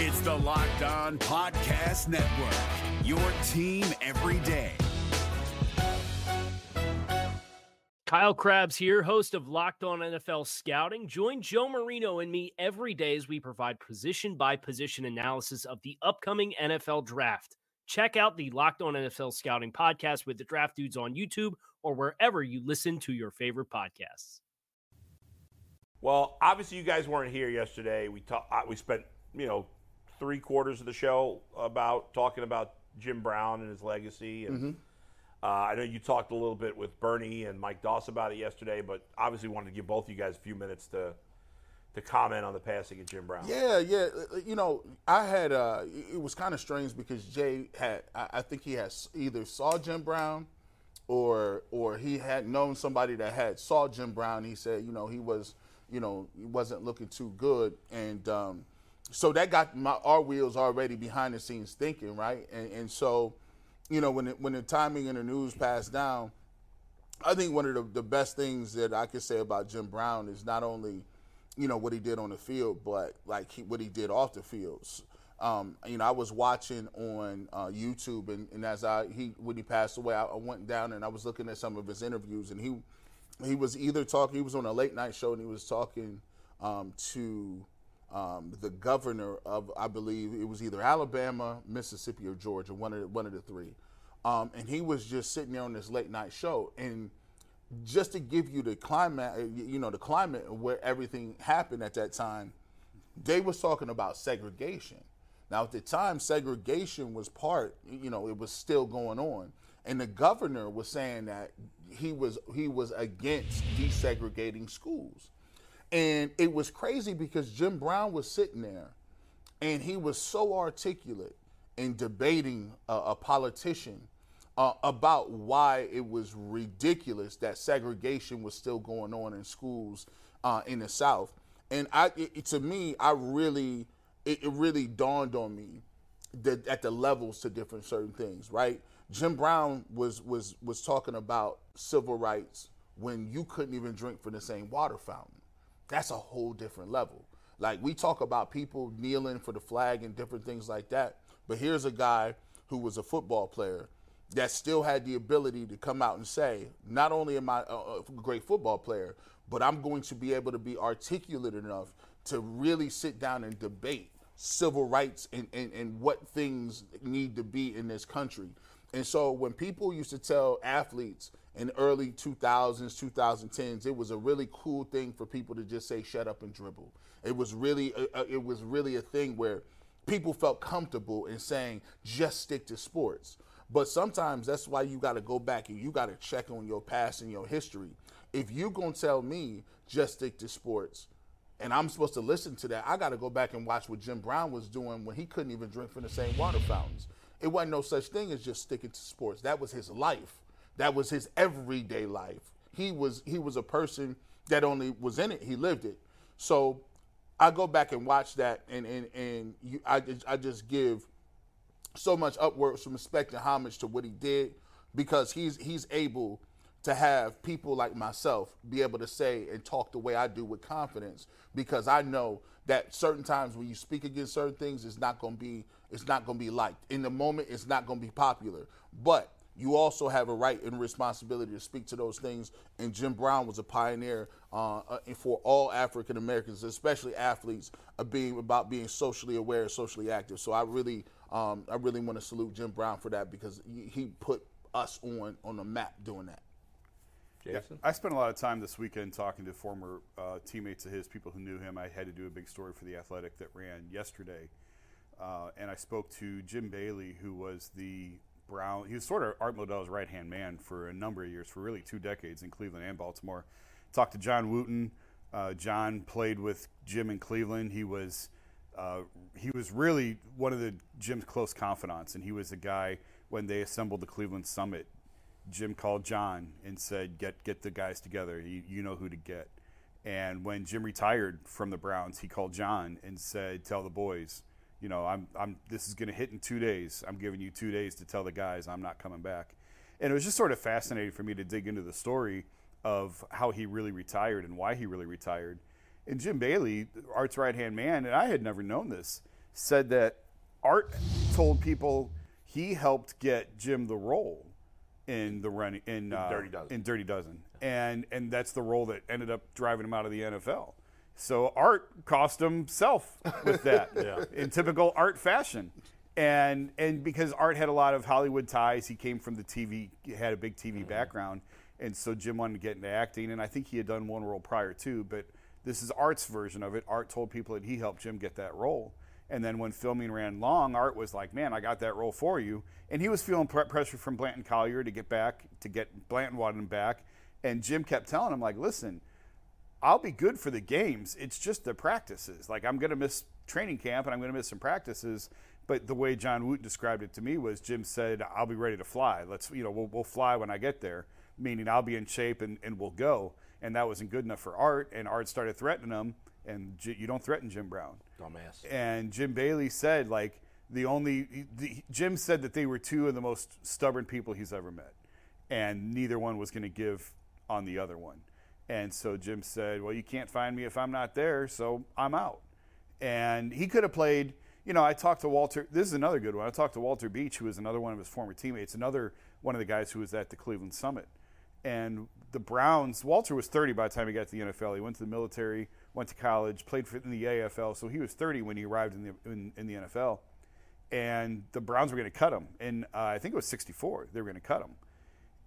It's the Locked On Podcast Network, your team every day. Kyle Crabbs here, host of Locked On NFL Scouting. Join Joe Marino and me every day as we provide position by position analysis of the upcoming NFL draft. Check out the Locked On NFL Scouting podcast with the draft dudes on YouTube or wherever you listen to your favorite podcasts. Well, obviously, you guys weren't here yesterday. We talked. Uh, we spent, you know, three quarters of the show about talking about Jim Brown and his legacy. And Mm-hmm. uh, I know you talked a little bit with Bernie and Mike Doss about it yesterday, but obviously wanted to give both of you guys a few minutes to to comment on the passing of Jim Brown. Yeah, yeah. You know, I had. Uh, it was kind of strange because Jay had. I, I think he has either saw Jim Brown, or or he had known somebody that had saw Jim Brown. He said, you know, he was, you know, he wasn't looking too good, and um, so that got my our wheels already behind the scenes thinking, right? And and so, you know, when it, when the timing and the news passed down, I think one of the, the best things that I could say about Jim Brown is not only, you know, what he did on the field, but like he, what he did off the fields. Um, you know, I was watching on uh, YouTube, and, and as I he when he passed away, I, I went down and I was looking at some of his interviews, and he he was either talking, he was on a late night show, and he was talking um, to um, the governor of, I believe it was either Alabama, Mississippi, or Georgia, one of the, one of the three. Um, and he was just sitting there on this late night show, and just to give you the climate, you know, the climate where everything happened at that time, they was talking about segregation. Now at the time, segregation was part, you know, it was still going on, and the governor was saying that he was he was against desegregating schools, and it was crazy because Jim Brown was sitting there, and he was so articulate in debating a, a politician uh, about why it was ridiculous that segregation was still going on in schools uh, in the South. And I, it, to me, I really, it, it really dawned on me that at the levels to different certain things. Right? Jim Brown was was was talking about civil rights when you couldn't even drink from the same water fountain. That's a whole different level. Like we talk about people kneeling for the flag and different things like that, but here's a guy who was a football player that still had the ability to come out and say, not only am I a great football player, but I'm going to be able to be articulate enough to really sit down and debate civil rights and, and, and what things need to be in this country. And so when people used to tell athletes in early 2000s, 2010s, it was a really cool thing for people to just say shut up and dribble. It was really a, a- it was really a thing where people felt comfortable in saying just stick to sports. But sometimes that's why you got to go back and you got to check on your past and your history. If you going to tell me just stick to sports, and I'm supposed to listen to that, I got to go back and watch what Jim Brown was doing when he couldn't even drink from the same water fountains. It wasn't no such thing as just sticking to sports. That was his life. That was his everyday life. He was he was a person that only was in it. He lived it. So I go back and watch that, and and and you, I just- I just give so much upward some respect and homage to what he did because he's he's able to have people like myself be able to say and talk the way I do with confidence because I know that certain times when you speak against certain things it's not going to be it's not going to be liked in the moment it's not going to be popular but you also have a right and responsibility to speak to those things. And Jim Brown was a pioneer uh, uh, for all African Americans, especially athletes, of being about being socially aware, and socially active. So I really, um, I really want to salute Jim Brown for that because he- he put us on on the map doing that. Jason? I spent a lot of time this weekend talking to former uh, teammates of his, people who knew him. I had to do a big story for The Athletic that ran yesterday. Uh, and I spoke to Jim Bailey, who was the Brown, he was sort of Art Modell's right hand man for a number of years, for really two decades in Cleveland and Baltimore. Talked to John Wooten. Uh, John played with Jim in Cleveland. He was uh, he was really one of the Jim's close confidants, and he was the guy when they assembled the Cleveland Summit. Jim called John and said, "Get get the guys together. You, you know who to get." And when Jim retired from the Browns, he called John and said, "Tell the boys, you know, I'm I'm this is going to hit in two days. I'm giving you two days to tell the guys I'm not coming back." And it was just sort of fascinating for me to dig into the story of how he really retired and why he really retired. And Jim Bailey, Art's right hand man, and I had never known this, said that Art told people he helped get Jim the role in the running in, uh, Dirty Dozen. in Dirty Dozen, and and that's the role that ended up driving him out of the NFL. So Art cost himself with that in typical Art fashion. And and because Art had a lot of Hollywood ties, he came from the TV, had a big TV mm-hmm. background, and so Jim wanted to get into acting. And I think he had done one role prior too, but this is Art's version of it. Art told people that he helped Jim get that role. And then when filming ran long, Art was like, "Man, I got that role for you." And he was feeling pre- pressure from Blanton Collier to get back, to get Blanton wanted him back. And Jim kept telling him, like, "Listen, I'll be good for the games. It's just the practices. Like I'm going to miss training camp and I'm going to miss some practices. But the way John Wooten described it to me was Jim said, "I'll be ready to fly. Let's you know we'll, we'll fly when I get there." Meaning I'll be in shape and, and we'll go. And that wasn't good enough for Art. And Art started threatening him. And J- you don't threaten Jim Brown. Dumbass. And Jim Bailey said like the only the, Jim said that they were two of the most stubborn people he's ever met, and neither one was going to give on the other one. And so Jim said, "Well, you can't find me if I'm not there, so I'm out." And he could have played. You know, I talked to Walter. This is another good one. I talked to Walter Beach, who was another one of his former teammates, another one of the guys who was at the Cleveland Summit. And the Browns, Walter was 30 by the time he got to the NFL. He went to the military, went to college, played for, in the AFL. So he was 30 when he arrived in the in, in the NFL. And the Browns were going to cut him. And uh, I think it was 64. They were going to cut him.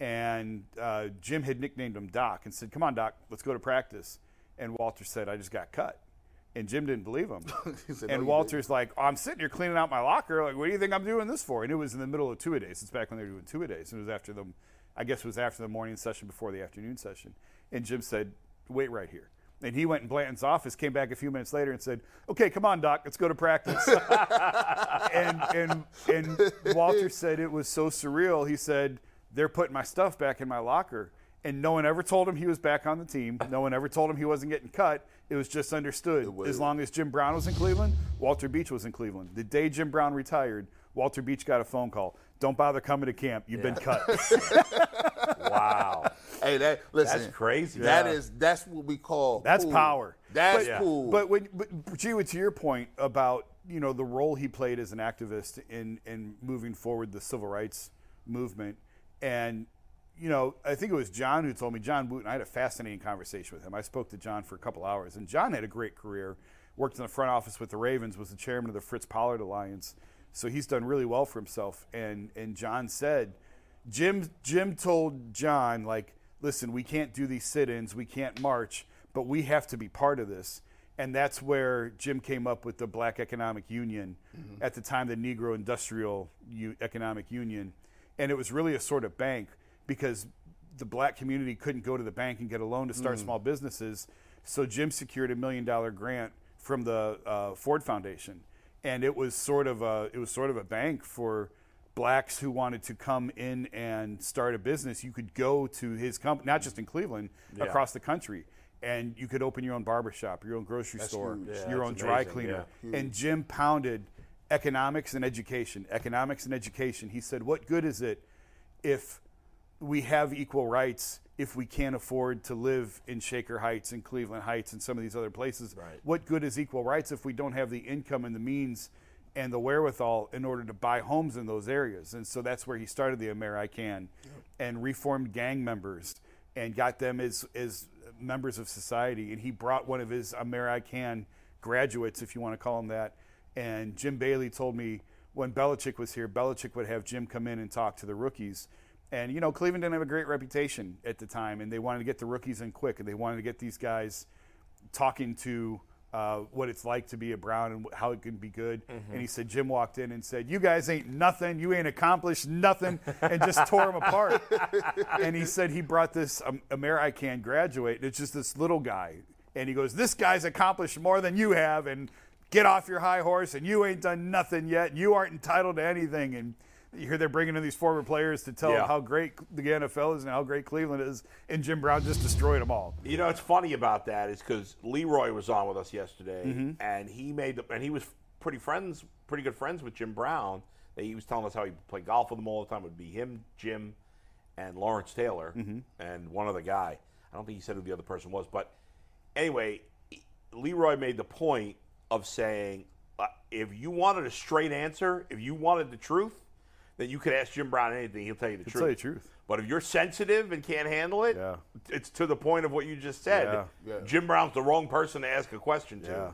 And uh, Jim had nicknamed him Doc and said, "Come on, Doc, let's go to practice." And Walter said, "I just got cut." And Jim didn't believe him. Said, "No, and you Walter's like, oh, "I'm sitting here cleaning out my locker. Like, what do you think I'm doing this for?" And it was in the middle of two a days. It's back when they were doing two a days. And it was after the, I guess it was after the morning session before the afternoon session. And Jim said, "Wait right here." And he went in Blanton's office, came back a few minutes later, and said, "Okay, come on, Doc, let's go to practice." and and and Walter said it was so surreal. He said they're putting my stuff back in my locker, and no one ever told him he was back on the team. No one ever told him he wasn't getting cut. It was just understood. was- As long as Jim Brown was in Cleveland, Walter Beach was in Cleveland. The day Jim Brown retired, Walter Beach got a phone call. Don't bother coming to camp. You've been cut. Wow. Hey, that listen. That's crazy. That Yeah. is that's what we call That's cool. power. That's but, cool. But when, but Gio, to your point about you know the role he played as an activist in in moving forward the civil rights movement, and you know I think it was John who told me John Wooten. I had a fascinating conversation with him. I spoke to John for a couple hours, and John had a great career. Worked in the front office with the Ravens. Was the chairman of the Fritz Pollard Alliance. So he's done really well for himself. And and John said, Jim Jim told John like, listen, we can't do these sit-ins, we can't march, but we have to be part of this. And that's where Jim came up with the Black Economic Union mm-hmm. at the time, the Negro Industrial U- Economic Union, and it was really a sort of bank because the black community couldn't go to the bank and get a loan to start small businesses. So Jim secured a million dollar grant from the uh, Ford Foundation, and it was sort of a it was sort of a bank for blacks who wanted to come in and start a business. You could go to his company, not just in Cleveland, across the country, and you could open your own barber shop, your own grocery store. Yeah, your that's own dry cleaner. yeah. And Jim pounded economics and education, economics and education. He said, "What good is it if we have equal rights if we can't afford to live in Shaker Heights and Cleveland Heights and some of these other places? Right. What good is equal rights if we don't have the income and the means and the wherewithal in order to buy homes in those areas? And so that's where he started the Amer-I-Can and reformed gang members and got them as as members of society. And he brought one of his Amer-I-Can graduates, if you want to call them that. And Jim Bailey told me when Belichick was here, Belichick would have Jim come in and talk to the rookies. And you know, Cleveland didn't have a great reputation at the time, and they wanted to get the rookies in quick, and they wanted to get these guys talking to uh, what it's like to be a Brown and how it can be good. And he said Jim walked in and said, "You guys ain't nothing. You ain't accomplished nothing," and just tore him apart. and he said he brought this um, Amer-I-Can graduate. It's just this little guy, and he goes, "This guy's accomplished more than you have, and get off your high horse, and you ain't done nothing yet. You aren't entitled to anything." And you hear they're bringing in these former players to tell Yeah. how great the NFL is and how great Cleveland is, and Jim Brown just destroyed them all. You know, what's funny about that is because Leroy was on with us yesterday, Mm-hmm. and he made the, and he was pretty friends, pretty good friends with Jim Brown. That he was telling us how he played golf with them all the time. It would be him, Jim, and Lawrence Taylor, Mm-hmm. and one other guy. I don't think he said who the other person was, but anyway, Leroy made the point of saying uh, if you wanted a straight answer, if you wanted the truth, then you could ask Jim Brown anything. He'll tell you the He'll truth. tell you the truth. But if you're sensitive and can't handle it, Yeah. it's to the point of what you just said. Yeah. Yeah. Jim Brown's the wrong person to ask a question to.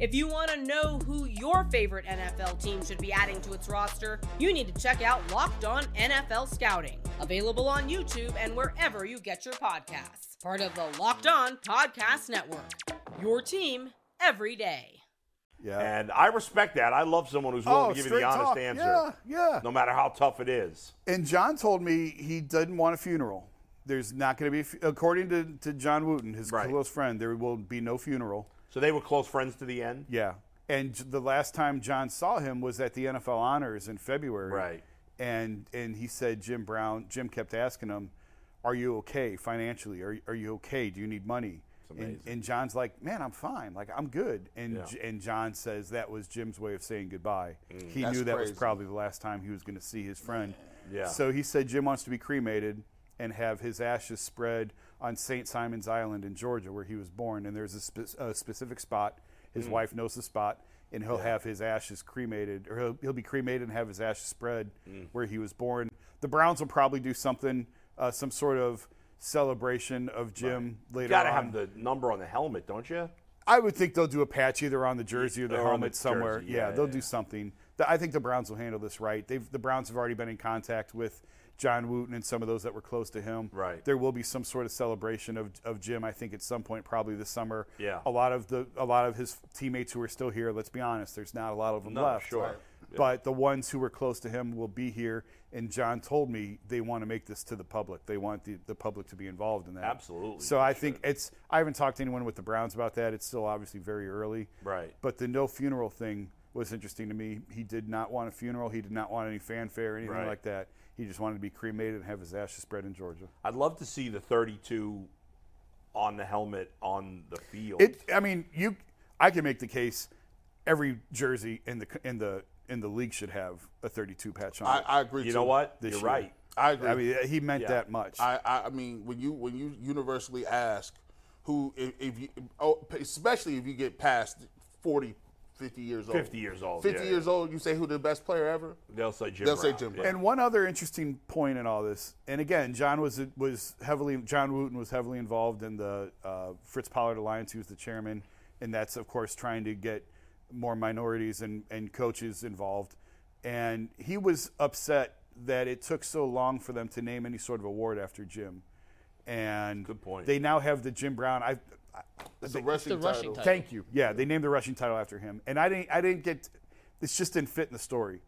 If you want to know who your favorite NFL team should be adding to its roster, you need to check out Locked On NFL Scouting, available on YouTube and wherever you get your podcasts. Part of the Locked On Podcast Network. Your team every day. Yeah. And I respect that. I love someone who's willing Oh, to give you the honest talk. answer. Yeah, yeah. No matter how tough it is. And John told me he doesn't want a funeral. There's not going to be, according to, to John Wooten, his Right. close friend, there will be no funeral. So they were close friends to the end? Yeah. And the last time John saw him was at the NFL Honors in February. Right. And and he said Jim Brown. Jim kept asking him, "Are you okay financially? Are are you okay? Do you need money?" And, amazing. and John's like, "Man, I'm fine. Like I'm good." And Yeah. J- and John says that was Jim's way of saying goodbye. Mm. He That's knew that was probably the last time he was going to see his friend. Yeah. So he said Jim wants to be cremated and have his ashes spread on St. Simons Island in Georgia, where he was born. And there's a, spe- a specific spot. His Mm. wife knows the spot, and he'll have his ashes cremated, or he'll, he'll be cremated and have his ashes spread Mm. where he was born. The Browns will probably do something, uh, some sort of celebration of Jim You later you got to on. have the number on the helmet, don't you? I would think they'll do a patch either on the jersey or the Or helmet the somewhere. yeah, yeah, they'll yeah. do something. I think the Browns will handle this right. They've the Browns have already been in contact with John Wooten and some of those that were close to him. Right. There will be some sort of celebration of, of Jim. I think at some point, probably this summer. Yeah. A lot of the a lot of his teammates who are still here. Let's be honest. There's not a lot of them No, left. sure. But the ones who were close to him will be here. And John told me they want to make this to the public. They want the, the public to be involved in that. Absolutely, So I think it's. I haven't talked to anyone with the Browns about that. It's still obviously very early. Right. But the no funeral thing was interesting to me. He did not want a funeral. He did not want any fanfare or anything Right. like that. He just wanted to be cremated and have his ashes spread in Georgia. I'd love to see the 32 on the helmet on the field. It. I mean, you. I can make the case. Every jersey in the in the in the league should have a 32 patch on. I, it. I agree. With you too. know what? This You're year. right. I agree. I mean, he meant Yeah. that much. I, I, I mean, when you when you universally ask who, if, if you, oh, especially if you get past 40, 50 years old, 50 years old, 50 yeah, years yeah. old, you say who the best player ever? They'll say Jim They'll say Jim Brown. And one other interesting point in all this, and again, John was was heavily John Wooten was heavily involved in the uh, Fritz Pollard Alliance. He was the chairman, and that's of course trying to get more minorities and, and coaches involved. And he was upset that it took so long for them to name any sort of award after Jim. And Good point. They now have the Jim Brown. I, I It's a rushing, the rushing title. title. Thank you. Yeah, they named the rushing title after him, and I didn't. I didn't get. This just didn't fit in the story,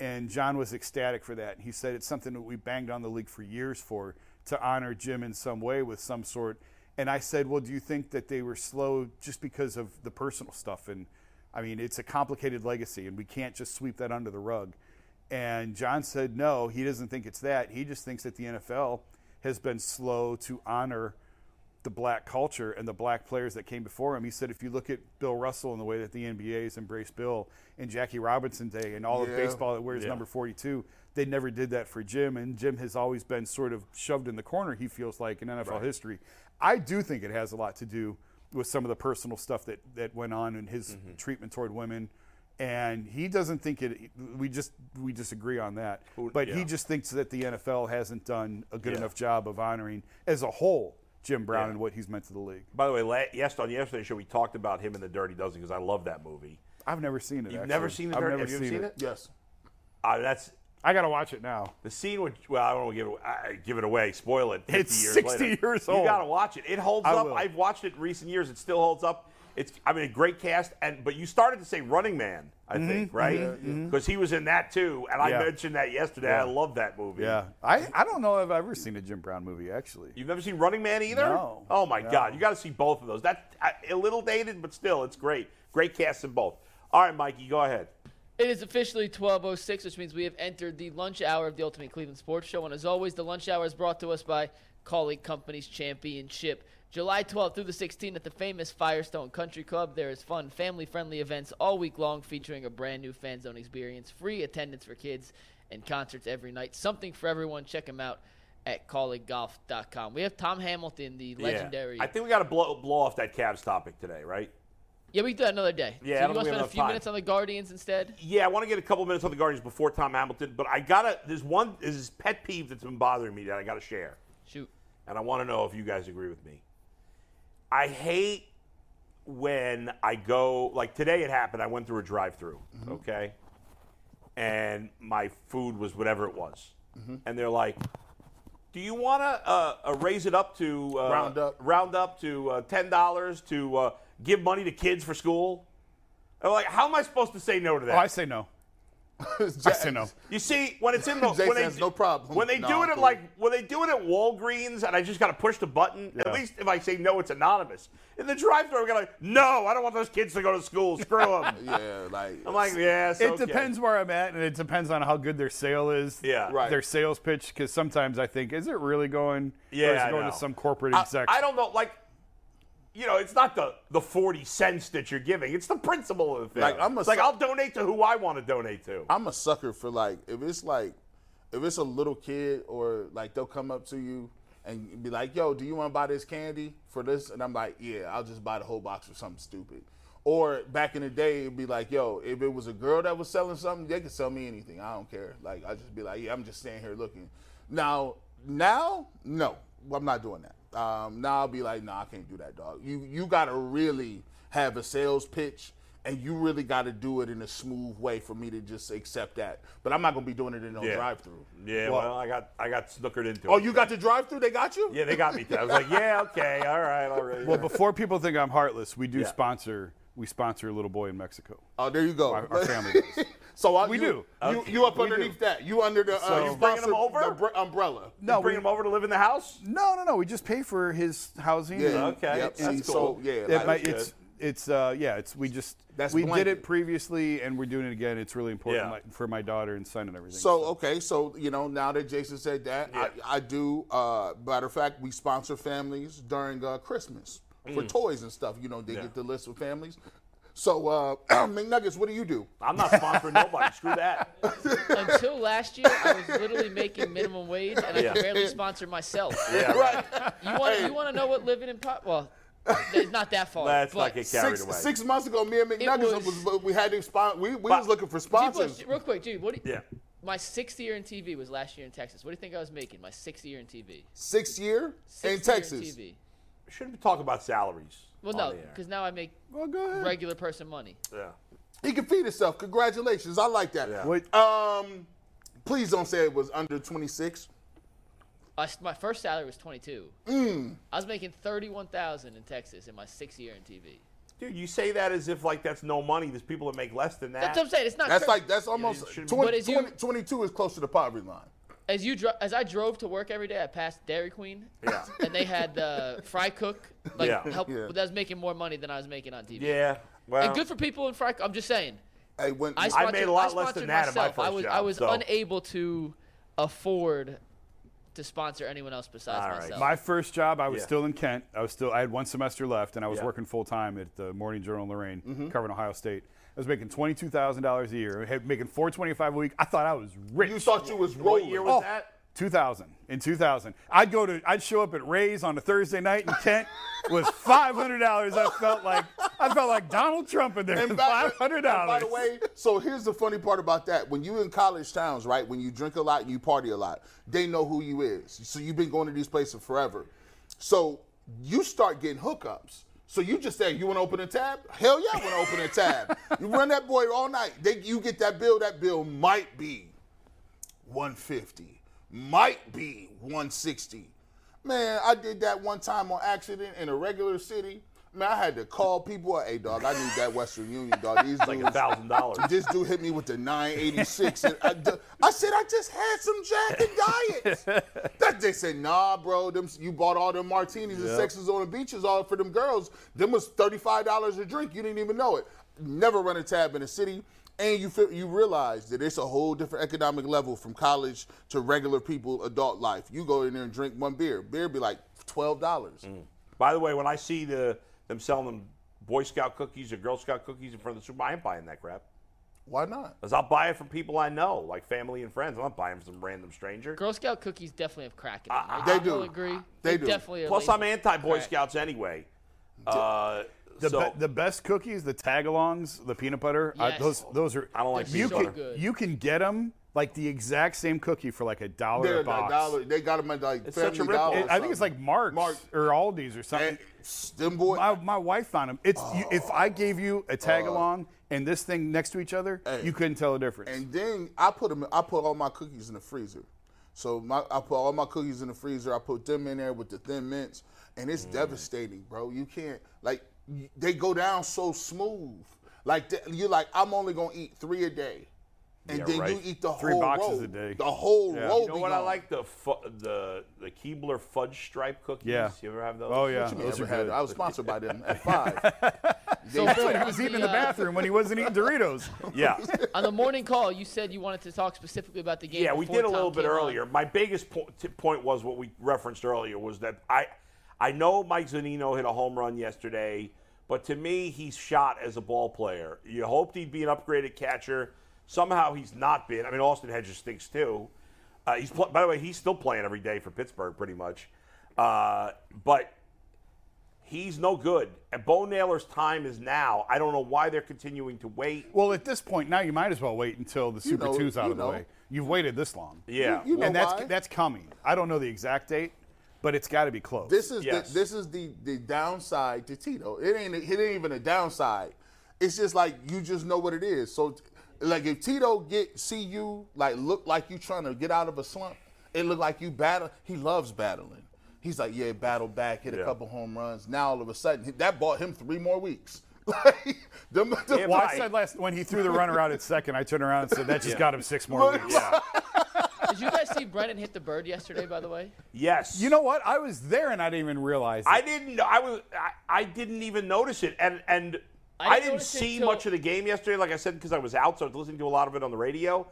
and John was ecstatic for that. He said it's something that we banged on the league for years for to honor Jim in some way with some sort. And I said, well, do you think that they were slow just because of the personal stuff? And I mean, it's a complicated legacy, and we can't just sweep that under the rug. And John said, no, he doesn't think it's that. He just thinks that the NFL has been slow to honor the black culture and the black players that came before him. He said, if you look at Bill Russell and the way that the NBA has embraced Bill and Jackie Robinson Day and all of baseball that wears Yeah. number 42, they never did that for Jim. And Jim has always been sort of shoved in the corner, he feels like, in NFL history. I do think it has a lot to do with some of the personal stuff that, that went on and his Mm-hmm. treatment toward women. And he doesn't think it. We just we disagree on that. But he just thinks that the NFL hasn't done a good Yeah. enough job of honoring, as a whole, Jim Brown Yeah. and what he's meant to the league. By the way, la- yes, on yesterday's show, we talked about him in the Dirty Dozen because I love that movie. I've never seen it. You've actually. never seen the I've Dirty never Have you ever seen it? Yes. Uh, that's I gotta watch it now. the scene. Which, well, I don't want to give it, uh, give it away, spoil it. 50 It's years 60 later. years old. You got to watch it. It holds I up. will. I've watched it in recent years. It still holds up. It's, I mean, a great cast. And but you started to say Running Man, I think, right? Because he was in that too. And I Mm-hmm. Yeah. mentioned that yesterday. I love that movie. Yeah, I, I don't know if I've ever seen a Jim Brown movie actually. You've never seen Running Man either? No. Oh my No. God! You got to see both of those. That's uh, a little dated, but still, it's great. Great cast in both. All right, Mikey, go ahead. It is officially 12:06, which means we have entered the lunch hour of the Ultimate Cleveland Sports Show. And as always, the lunch hour is brought to us by Kaulig Companies Championship. July 12th through the 16th at the famous Firestone Country Club. There is fun, family-friendly events all week long featuring a brand new fan zone experience, free attendance for kids, and concerts every night. Something for everyone. Check them out at callinggolf.com. We have Tom Hamilton, the legendary. Yeah. I think we got to blow, blow off that Cavs topic today, right? Yeah, we can do that another day. Yeah, so you want to spend a few enough minutes on the Guardians instead? Yeah, I want to get a couple minutes on the Guardians before Tom Hamilton, but I gotta. There's one. There's this pet peeve that's been bothering me that I gotta share, Shoot. and I want to know if you guys agree with me. I hate when I go like today. It happened. I went through a drive-through. Okay, and my food was whatever it was, and they're like. Do you want to uh, uh, raise it up to uh, Round up. round up to uh, ten dollars to uh, give money to kids for school? I'm like, how am I supposed to say no to that? Oh, I say no. I say no. You see, when it's in the Jay when they, says no problem. When they No, do I'm it at like when they do it at Walgreens, and I just got to push the button. At least if I say no, it's anonymous. In the drive-thru, I'm gonna like, no, I don't want those kids to go to school. Screw them. Yeah, like I'm like, yeah, it's It okay. depends where I'm at, and it depends on how good their sale is. Yeah. Right. Their sales pitch, because sometimes I think, is it really going? Yeah, or is it going to some corporate I, exec? I don't know, like. You know, it's not the, the forty cents that you're giving; it's the principle of the thing. Like, I'm a like I'll donate to who I want to donate to. I'm a sucker for like if it's like if it's a little kid or like they'll come up to you and be like, "Yo, do you want to buy this candy for this?" And I'm like, "Yeah, I'll just buy the whole box or something stupid." Or back in the day, it'd be like, "Yo, if it was a girl that was selling something, they could sell me anything. I don't care." Like I just be like, "Yeah, I'm just standing here looking." Now, now, no, I'm not doing that. Um, now I'll be like, "Nah, I can't do that, dog. You you gotta really have a sales pitch." and you really got to do it in a smooth way for me to just accept that. But I'm not gonna be doing it in no Yeah. drive-through. yeah, well, I got I got snookered into it. Oh, you got the drive-through? They got you? Yeah, they got me. To. I was like, yeah, okay, all right, all right. well, before people think I'm heartless, we do Yeah. sponsor. We sponsor a little boy in Mexico. Oh, there you go. Our- our family does. so I, We you, do. You, you up underneath that? You under the? So- uh, You bringing them sponsor- over? the br- umbrella? No, bring we- them over to live in the house. No, no, no. We just pay for his housing. Yeah. and- Okay, Yep. that's and cool. So yeah, It like- good. it's it's uh yeah it's we just That's we did it previously and we're doing it again. It's really important Yeah. for my daughter and son and everything. So okay, so you know now that Jason said that, Yeah. I, I do. Uh, matter of fact, we sponsor families during uh, Christmas for toys and stuff. You know, they Mm. Yeah. get the list of families. So uh, McNuggets, what do you do? I'm not sponsoring nobody. Screw that. Until last year, I was literally making minimum wage, and I Yeah. could barely sponsor myself. Yeah, Right. You want you want to know what living in pot? Well, it's not that far. Let's but not get carried Six, away. six months ago, me and McNuggets was- was, we had to spon- we, we But- was looking for Gee, look, sponsors. real quick, dude. What do you, Yeah. My sixth year in TV was last year in Texas. What do you think I was making? My sixth year in TV. Six year Sixth in year Texas. TV. Shouldn't be talking about salaries. Well, no, because now I make well, go ahead. regular person money. Yeah. He can feed himself. Congratulations. I like that. Yeah. What- Um, please don't say it was under 26. I s my first salary was 22. Mm. I was making 31,000 in Texas in my sixth year in TV. Dude, you say that as if like that's no money. There's people that make less than that. That's what I'm saying. It's not. That's cra- like that's almost it shouldn't- 20, But as you- 20 22 is close to the poverty line. As you dro- as I drove to work every day, I passed Dairy Queen. Yeah. And they had the fry cook. Like Yeah. help. Yeah. That was making more money than I was making on TV. Yeah. Well, And good for people in fry. Cook I'm just saying. Hey, when I, I sponsored, made a lot less than sponsored that in my myself. I first was I was so- unable to afford to sponsor anyone else besides All right. myself. My first job, I was Yeah. still in Kent. I was still I had one semester left, and I was Yeah. Mm-hmm. working full time at the Morning Journal in Lorain, covering Ohio State. I was making twenty two thousand dollars a year, making four twenty five a week. I thought I was rich. you thought you was what year was Oh, that? 2000. In 2000, I'd go to, I'd show up at Ray's on a Thursday night in Kent with $500. I felt like, I felt like Donald Trump in there And by- $500. and By the way, so here's the funny part about that. When you in college towns, right, when you drink a lot and you party a lot, they know who you is. So you've been going to these places forever. So you start getting hookups. So you just say, you want to open a tab? Hell yeah, I want to open a tab. You run that boy all night. They, you get that bill. That bill might be 150, might be 160. Man, I did that one time on accident in a regular city. Man, I had to call people. Hey, dog, I need that Western Union, dog. These Like a thousand dollars. this dude hit me with the 986. And I, I said, I just had some Jack and Diets. that, they said, nah, bro. Them, you bought all them martinis and sexes on the beaches all for them girls. Them was $35 a drink. You didn't even know it. Never run a tab in the city. and you feel, you realize that it's a whole different economic level from college to regular people adult life. You go in there and drink one beer, beer be like twelve dollars. Mm. By the way, when I see the them selling them Boy Scout cookies or Girl Scout cookies in front of the super, I ain't buying that crap. Why not? Because I'll buy it from people I know, like family and friends. I'm not buying from some random stranger. Girl Scout cookies definitely have crack in them. right? They I do. will agree. They do. definitely. Are Plus, I'm anti Boy crack. Scouts anyway. Uh, The, so, be- the best cookies, the tagalongs, the peanut butter, Yes. those those are. I don't like you peanut butter. good. You can get them like the exact same cookie for like a dollar They're a a box. dollar. They got them at like It's such a Family rip-off. Dollar. It- I think it's like Marc's Mark- or Aldi's or something. And them boy, my, my wife found them. It's you, if I gave you a tag along and this thing next to each other, Hey. you couldn't tell the difference. And then I put them. I put all my cookies in the freezer. So my, I put all my cookies in the freezer. I put them in there with the thin mints, and Mm. it's devastating, bro. You can't like they go down so smooth. Like you're like I'm only gonna eat three a day, and Yeah, then right. you eat the Three whole boxes roll. a day. The whole Yeah. roll. you know be what I like? The fu- the the Keebler fudge stripe cookies. Yeah. You ever have those? oh yeah, What those are had good. I was sponsored by them at five. So Phil, he was eating in the, the bathroom when he wasn't eating Doritos. Yeah. On the morning call, you said you wanted to talk specifically about the game. Yeah, we did a Tom little bit came on. earlier. My biggest po- t- point was what we referenced earlier was that I, I know Mike Zunino hit a home run yesterday, but to me, he's shot as a ball player. You hoped he'd be an upgraded catcher. Somehow he's not been. I mean, Austin Hedges stinks too. Uh, he's pl- by the way, he's still playing every day for Pittsburgh, pretty much. Uh, but he's no good. And Bo Naylor's time is now. I don't know why they're continuing to wait. Well, at this point now, you might as well wait until the Super know- Two's out you of the way. You've waited this long. Yeah. You know and that's why? that's coming. I don't know the exact date, but it's got to be close. This is Yes. the, this is the the downside to Tito. It ain't it ain't even a downside. It's just like you just know what it is. So like if Tito get see you like look like you trying to get out of a slump, it look like you battle. He loves battling. He's like, yeah, battle back, hit a couple home runs. Now all of a sudden that bought him three more weeks. Like, them- them- Yeah, well, I said last when he threw the runner out at second, I turned around and said that just got him six more weeks. Yeah. Did you guys see Brennan hit the bird yesterday? By the way, Yes. You know what? I was there and I didn't even realize. It. I didn't. know- I was. I, I didn't even notice it, and and I I, didn't didn't see till- much of the game yesterday. Like I said, because I was out, so I was listening to a lot of it on the radio.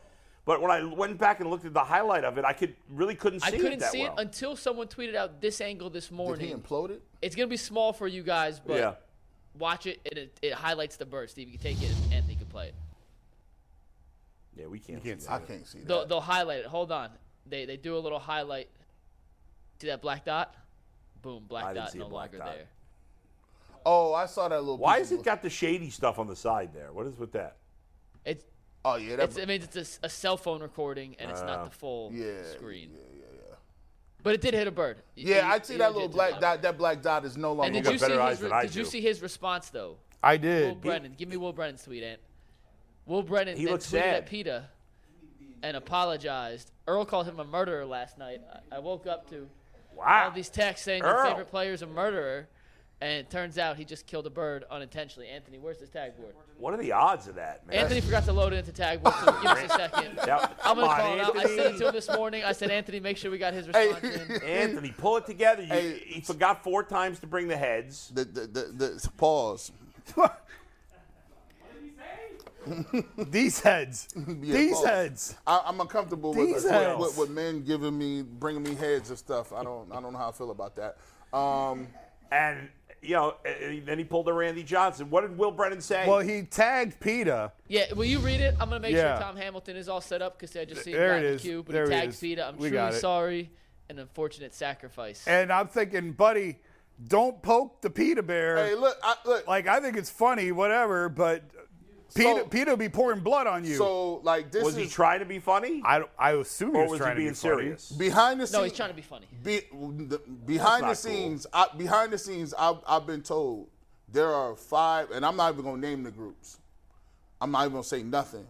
But when I went back and looked at the highlight of it, I could really couldn't see I couldn't it that see well. it until someone tweeted out this angle this morning. Did he morning. imploded? It's gonna be small for you guys, but yeah. watch it. and It, it highlights the bird. Steve, you can take it, and Anthony can play it. Yeah, we can't. can't see see I can't see that. They'll, they'll highlight it. Hold on. They they do a little highlight. See that black dot? Boom, I black didn't dot see a no black longer dot. there. Oh, I saw that little. Why piece has it got the shady stuff on the side there? What is with that? It's Oh yeah, that, it's I mean it's a cell phone recording and it's not the full yeah, screen. Yeah, yeah, yeah. But it did hit a bird. Y- Yeah, I see you that little black not. dot. That black dot is no longer. And did got you see better eyes his? than re- I did you do. see his response though? I did. Will did. Brennan, give me Will Brennan's tweet, Ant. Will Brennan He then looks tweeted sad. at PETA and apologized. Earl called him a murderer last night. I, I woke up to Wow. all these texts saying your favorite player is a murderer, and it turns out he just killed a bird unintentionally. Anthony, where's his tag board? What are the odds of that, man? Anthony forgot to load it into tag board, so give us a second. Yeah. I'm gonna Come on, call it out. I said it to him this morning. I said, Anthony, make sure we got his Hey. response in. Anthony, pull it together. You, Hey. he forgot four times to bring the heads. The, the, the, the pause. What did he say? These heads. These pause. heads. I, I'm uncomfortable with, These with, heads. with, with men giving me, bringing me heads and stuff. I don't, I don't know how I feel about that. Um, And, you know, then he pulled a Randy Johnson. What did Will Brennan say? Well, he tagged PETA. Yeah, will you read it? I'm gonna make Yeah. sure Tom Hamilton is all set up because I just see There him it in the is. queue. But There he he tagged is. PETA. I'm We truly sorry. An unfortunate sacrifice. And I'm thinking, buddy, don't poke the PETA bear. hey, look, I, look. Like, I think it's funny, whatever, but PETA, So- PETA will be pouring blood on you. so like this was is he trying to be funny? I, I assume he or was, was he trying being to be funny. serious? behind the scenes. no, he's trying to be funny. Be, the, behind the That's not cool. scenes, I, behind the scenes, I've, I've been told there are five, and I'm not even gonna name the groups. I'm not even gonna say nothing.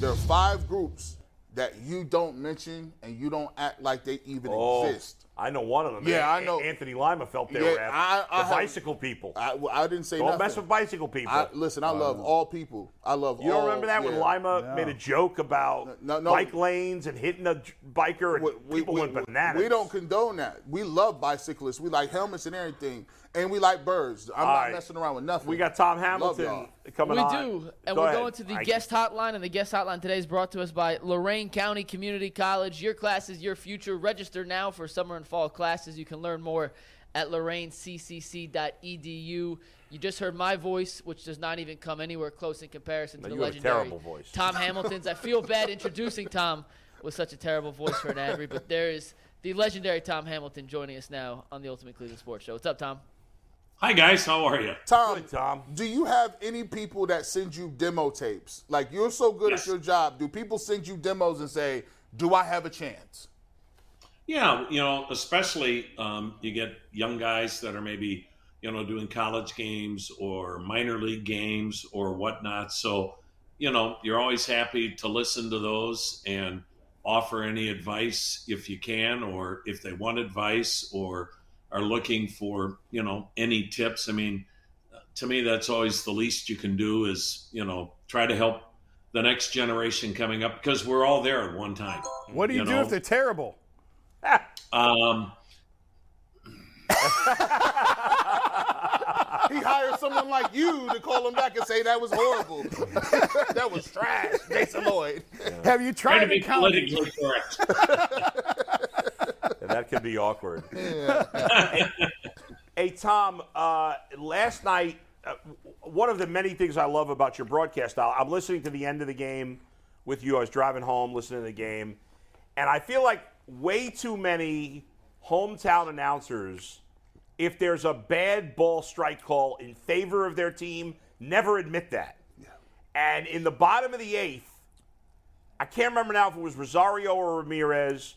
There are five groups that you don't mention and you don't act like they even Oh, exist. I know one of them. Yeah, I know. Anthony Lima felt they Yeah, were after I- I the have- bicycle people. I, well, I didn't say Don't nothing. mess with bicycle people. I, listen, I love all people. I love. you don't all, remember that when yeah. Lima made a joke about No, no. bike lanes and hitting a j- biker and We, we- people we- went bananas. we don't condone that. We love bicyclists. We like helmets and everything, and we like birds. I'm All not right. messing around with nothing. We got Tom Hamilton y'all. coming we on. do, and Go we're ahead. going to the I- guest hotline, and the guest hotline today is brought to us by Lorain County Community College. Your class is your future. Register now for summer and fall classes. You can learn more at lorainccc.edu. You just heard my voice, which does not even come anywhere close in comparison to No, the you have a legendary terrible voice. Tom Hamilton's. I feel bad introducing Tom with such a terrible voice for an Avery, but there is the legendary Tom Hamilton joining us now on the Ultimate Cleveland Sports Show. What's up, Tom? Hi guys, how are you? Tom, Good, Tom. do you have any people that send you demo tapes? Like you're so good Yes. at your job. Do people send you demos and say, "Do I have a chance?" Yeah, you know, especially um, you get young guys that are maybe you know doing college games or minor league games or whatnot. So you know, you're always happy to listen to those and offer any advice if you can, or if they want advice or are looking for you know any tips. I mean, to me, that's always the least you can do is you know try to help the next generation coming up because we're all there at one time. What do you, You do know. if they're terrible? Um, He hired someone like you to call him back and say that was horrible. that was trash, Jason Lloyd. Have you tried to be accounting? politically correct. Yeah, that could be awkward. hey, Tom, uh, last night, uh, one of the many things I love about your broadcast style, I'm listening to the end of the game with you. I was driving home listening to the game, and I feel like way too many hometown announcers, if there's a bad ball strike call in favor of their team, never admit that. And in the bottom of the eighth, I can't remember now if it was Rosario or Ramirez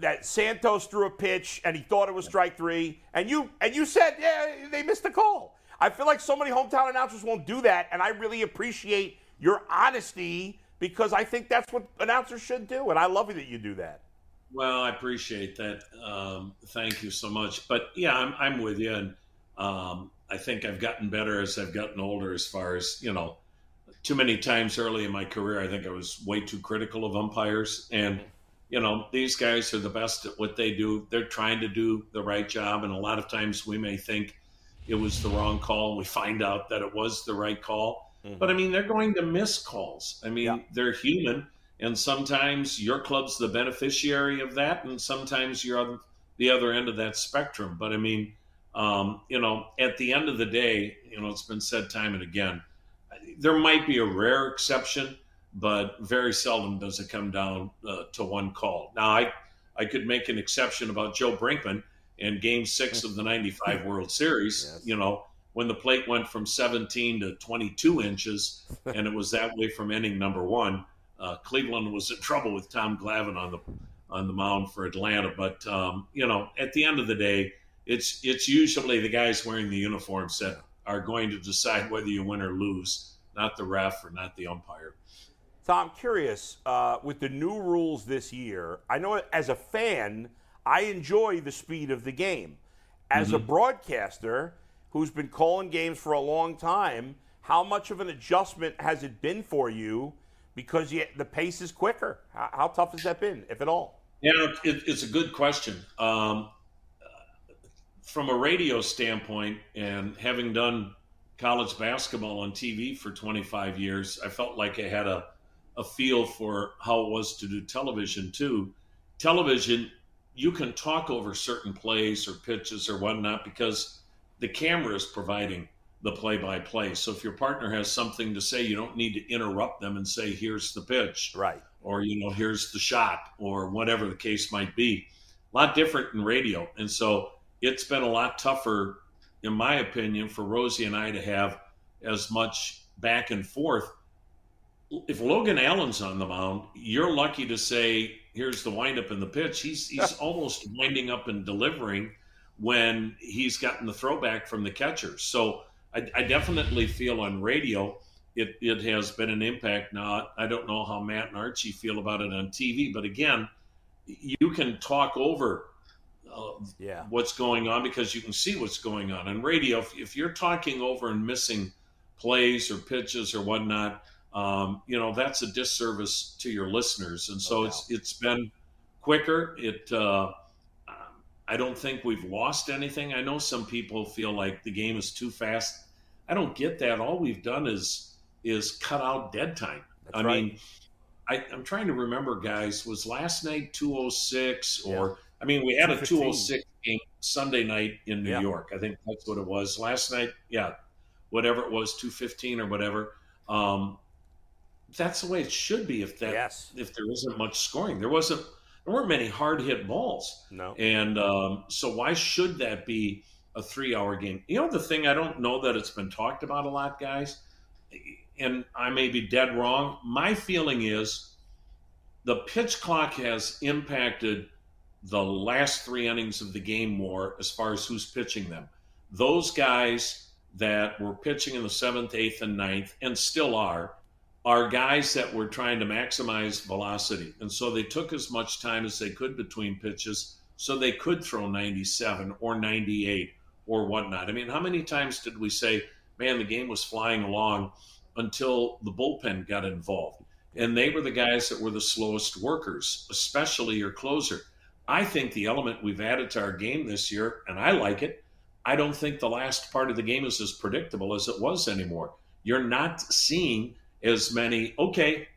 that Santos threw a pitch and he thought it was strike three, and you and you said, yeah, they missed the call. I feel like so many hometown announcers won't do that, and I really appreciate your honesty because I think that's what announcers should do, and I love that you do that. Well, I appreciate that. Um, thank you so much. But yeah, I'm, I'm with you. And um, I think I've gotten better as I've gotten older as far as, you know, too many times early in my career, I think I was way too critical of umpires. And, you know, these guys are the best at what they do. They're trying to do the right job. And a lot of times we may think it was the wrong call. And we find out that it was the right call. But I mean, they're going to miss calls. I mean, Yeah. they're human. And sometimes your club's the beneficiary of that, and sometimes you're on the other end of that spectrum. But I mean, um, you know, at the end of the day, you know, it's been said time and again, there might be a rare exception, but very seldom does it come down uh, to one call. Now, I I could make an exception about Joe Brinkman in Game Six of the '95 World Series. Yes. You know, when the plate went from 17 to 22 inches, and it was that way from inning number one. Uh, Cleveland was in trouble with Tom Glavine on the on the mound for Atlanta, but um, you know, at the end of the day, it's it's usually the guys wearing the uniforms that are going to decide whether you win or lose, not the ref or not the umpire. Tom, curious uh, with the new rules this year. I know as a fan, I enjoy the speed of the game. As a broadcaster who's been calling games for a long time, how much of an adjustment has it been for you? Because you, the pace is quicker. How, how tough has that been, if at all? Yeah, it, it's a good question. Um, from a radio standpoint, and having done college basketball on TV for 25 years, I felt like I had a, a feel for how it was to do television too. Television, you can talk over certain plays or pitches or whatnot because the camera is providing the play by play. So if your partner has something to say, you don't need to interrupt them and say, here's the pitch Right. or you know here's the shot or whatever the case might be. A lot different in radio. And so it's been a lot tougher in my opinion for rosie and i to have as much back and forth. If logan allen's on the mound you're lucky to say here's the windup and the pitch. He's he's almost winding up and delivering when he's gotten the throwback from the catcher so i, I definitely feel on radio it, it has been an impact. Now, I don't know how Matt and Archie feel about it on TV, but again, you can talk over uh, Yeah. what's going on because you can see what's going on on radio. If, if you're talking over and missing plays or pitches or whatnot, um, you know that's a disservice to your listeners. And so No it's it's been quicker. It uh, I don't think we've lost anything. I know some people feel like the game is too fast. I don't get that. All we've done is is cut out dead time. That's I right. mean, I, I'm trying to remember, guys. Was last night 206 or I mean, we had a 206 game Sunday night in New Yeah. York. I think that's what it was. Last night, yeah, whatever it was, 215 or whatever. Um, that's the way it should be. If that Yes. if there isn't much scoring, there wasn't. There weren't many hard hit balls. No. And um, so, why should that be a three hour game? You know, the thing I don't know that it's been talked about a lot, guys, and I may be dead wrong. My feeling is the pitch clock has impacted the last three innings of the game more as far as who's pitching them. Those guys that were pitching in the seventh, eighth, and ninth, and still are, are guys that were trying to maximize velocity. And so they took as much time as they could between pitches so they could throw 97 or 98 or whatnot. I mean, how many times did we say, man, the game was flying along until the bullpen got involved? And they were the guys that were the slowest workers, especially your closer. I think the element we've added to our game this year, and I like it, I don't think the last part of the game is as predictable as it was anymore. You're not seeing as many, okay,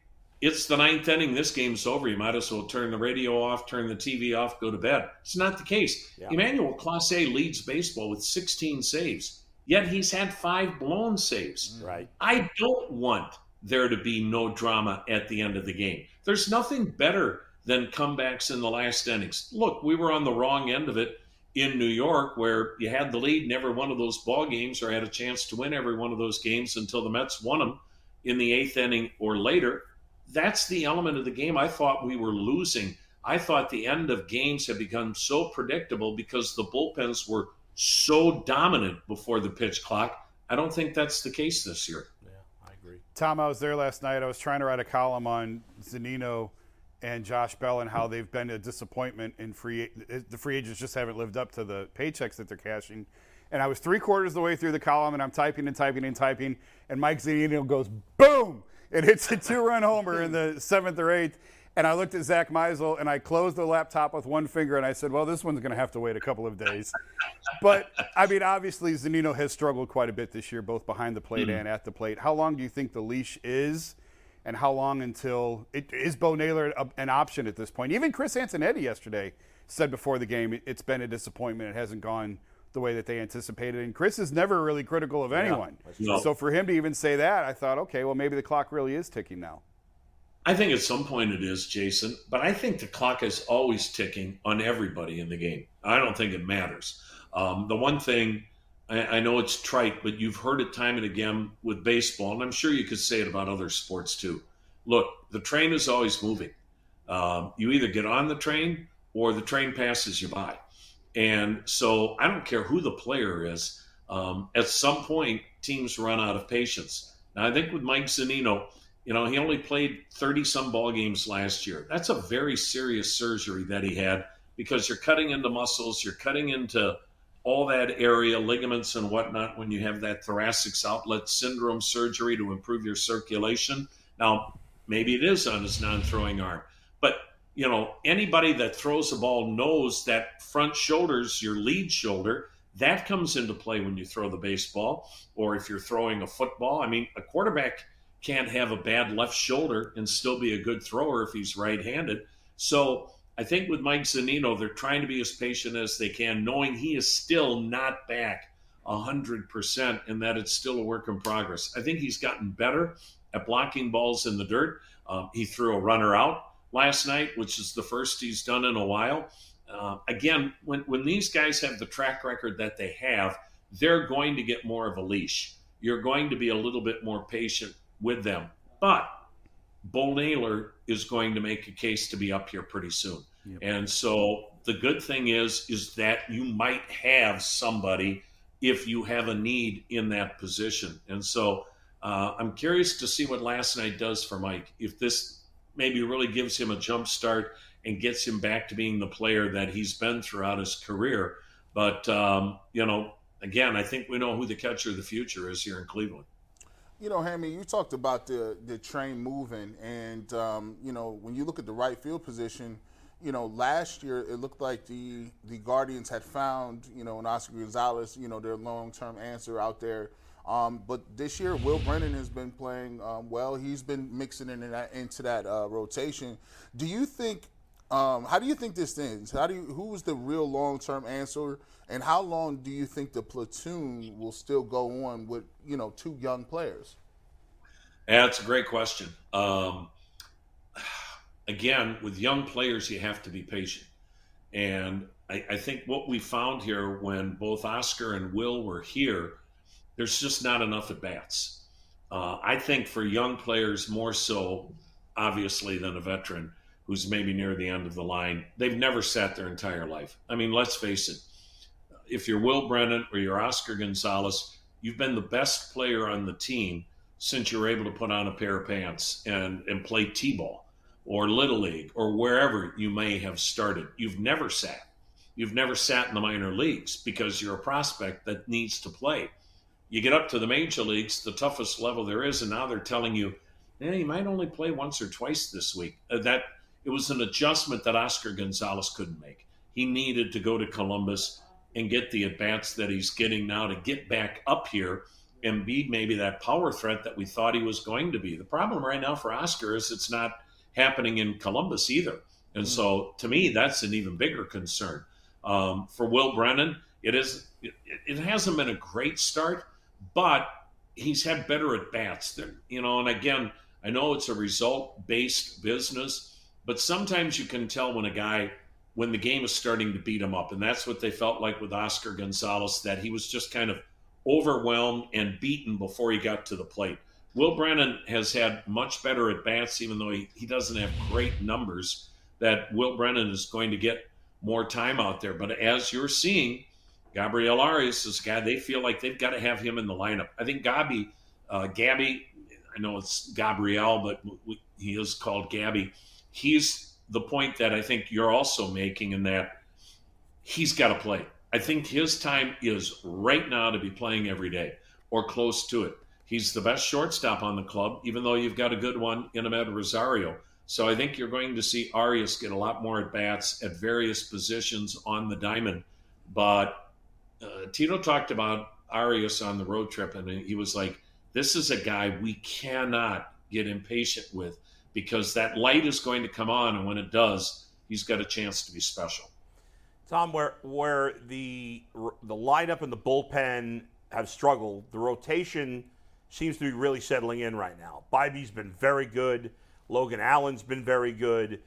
it's the ninth inning, this game's over. You might as well turn the radio off, turn the TV off, go to bed. It's not the case. Yeah. Emmanuel Clase leads baseball with 16 saves, yet he's had five blown saves. Mm. Right. I don't want there to be no drama at the end of the game. There's nothing better than comebacks in the last innings. Look, we were on the wrong end of it in New York where you had the lead in every one of those ball games or had a chance to win every one of those games until the Mets won them in the eighth inning or later. That's the element of the game I thought we were losing. I thought the end of games had become so predictable because the bullpens were so dominant before the pitch clock. I don't think that's the case this year. Yeah, I agree. Tom, I was there last night. I was trying to write a column on Zunino and Josh Bell and how they've been a disappointment in free. The free agents just haven't lived up to the paychecks that they're cashing. And I was three quarters of the way through the column, and I'm typing and typing and typing, and Mike Zunino goes boom, and hits a two-run homer in the seventh or eighth. And I looked at Zach Meisel, and I closed the laptop with one finger, and I said, "Well, this one's going to have to wait a couple of days." But I mean, obviously, Zunino has struggled quite a bit this year, both behind the plate hmm. and at the plate. How long do you think the leash is, and how long until it, is Bo Naylor a, an option at this point? Even Chris Antonetti yesterday said before the game it's been a disappointment. It hasn't gone the way that they anticipated, and Chris is never really critical of anyone. No. So for him to even say that, I thought, okay, well, maybe the clock really is ticking now. I think at some point it is, Jason, but I think the clock is always ticking on everybody in the game. I don't think it matters. Um, the one thing I, I know it's trite, but you've heard it time and again with baseball, and I'm sure you could say it about other sports too. Look, the train is always moving. Um, you either get on the train or the train passes you by. And so I don't care who the player is. Um, at some point, teams run out of patience. Now, I think with Mike Zunino, you know, he only played 30 some ball games last year. That's a very serious surgery that he had because you're cutting into muscles, you're cutting into all that area, ligaments and whatnot, when you have that thoracic outlet syndrome surgery to improve your circulation. Now, maybe it is on his non throwing arm, but you know, anybody that throws the ball knows that front shoulder's your lead shoulder. That comes into play when you throw the baseball, or if you're throwing a football. I mean, a quarterback can't have a bad left shoulder and still be a good thrower if he's right handed. So I think with Mike Zunino, they're trying to be as patient as they can, knowing he is still not back 100% and that it's still a work in progress. I think he's gotten better at blocking balls in the dirt. Um, he threw a runner out last night, which is the first he's done in a while. Uh, again, when, when these guys have the track record that they have, they're going to get more of a leash. You're going to be a little bit more patient with them. But Bo Naylor is going to make a case to be up here pretty soon. And so the good thing is is that you might have somebody if you have a need in that position. And so uh, I'm curious to see what last night does for Mike. If this maybe really gives him a jump start and gets him back to being the player that he's been throughout his career. But, um, you know, again, I think we know who the catcher of the future is here in Cleveland. You know, Hammy, you talked about the the train moving, and um, you know when you look at the right field position, you know last year it looked like the the Guardians had found you know an Oscar Gonzalez, you know their long term answer out there. Um, but this year, Will Brennan has been playing um, well. He's been mixing in that, into that uh, rotation. Do you think? Um, how do you think this ends? How do you? Who is the real long term answer? And how long do you think the platoon will still go on with you know two young players? Yeah, that's a great question. Um, again, with young players, you have to be patient. And I, I, think what we found here when both Oscar and Will were here, there's just not enough at bats. Uh, I think for young players, more so, obviously, than a veteran who's maybe near the end of the line, they've never sat their entire life. I mean, let's face it if you're Will Brennan or you're Oscar Gonzalez, you've been the best player on the team since you were able to put on a pair of pants and, and play T ball or Little League or wherever you may have started. You've never sat. You've never sat in the minor leagues because you're a prospect that needs to play. You get up to the major leagues, the toughest level there is, and now they're telling you, yeah, you might only play once or twice this week. Uh, that it was an adjustment that Oscar Gonzalez couldn't make. He needed to go to Columbus and get the advance that he's getting now to get back up here and be maybe that power threat that we thought he was going to be. The problem right now for Oscar is it's not happening in Columbus either. And mm-hmm. so to me, that's an even bigger concern. Um, for Will Brennan, it is it, it, hasn't been a great start, but he's had better at bats than you know. And again, I know it's a result based business, but sometimes you can tell when a guy when the game is starting to beat him up. And that's what they felt like with Oscar Gonzalez, that he was just kind of overwhelmed and beaten before he got to the plate. Will Brennan has had much better at bats, even though he, he doesn't have great numbers, that Will Brennan is going to get more time out there. But as you're seeing, Gabriel Arias is a guy they feel like they've got to have him in the lineup. I think Gabby, uh, Gabby, I know it's Gabriel, but he is called Gabby. He's the point that I think you're also making in that he's got to play. I think his time is right now to be playing every day or close to it. He's the best shortstop on the club, even though you've got a good one in Amed Rosario. So I think you're going to see Arias get a lot more at bats at various positions on the diamond. But uh, Tito talked about Arias on the road trip, and he was like, "This is a guy we cannot get impatient with because that light is going to come on, and when it does, he's got a chance to be special. Tom, where where the the lineup and the bullpen have struggled, the rotation seems to be really settling in right now. Bibee's been very good. Logan Allen's been very good.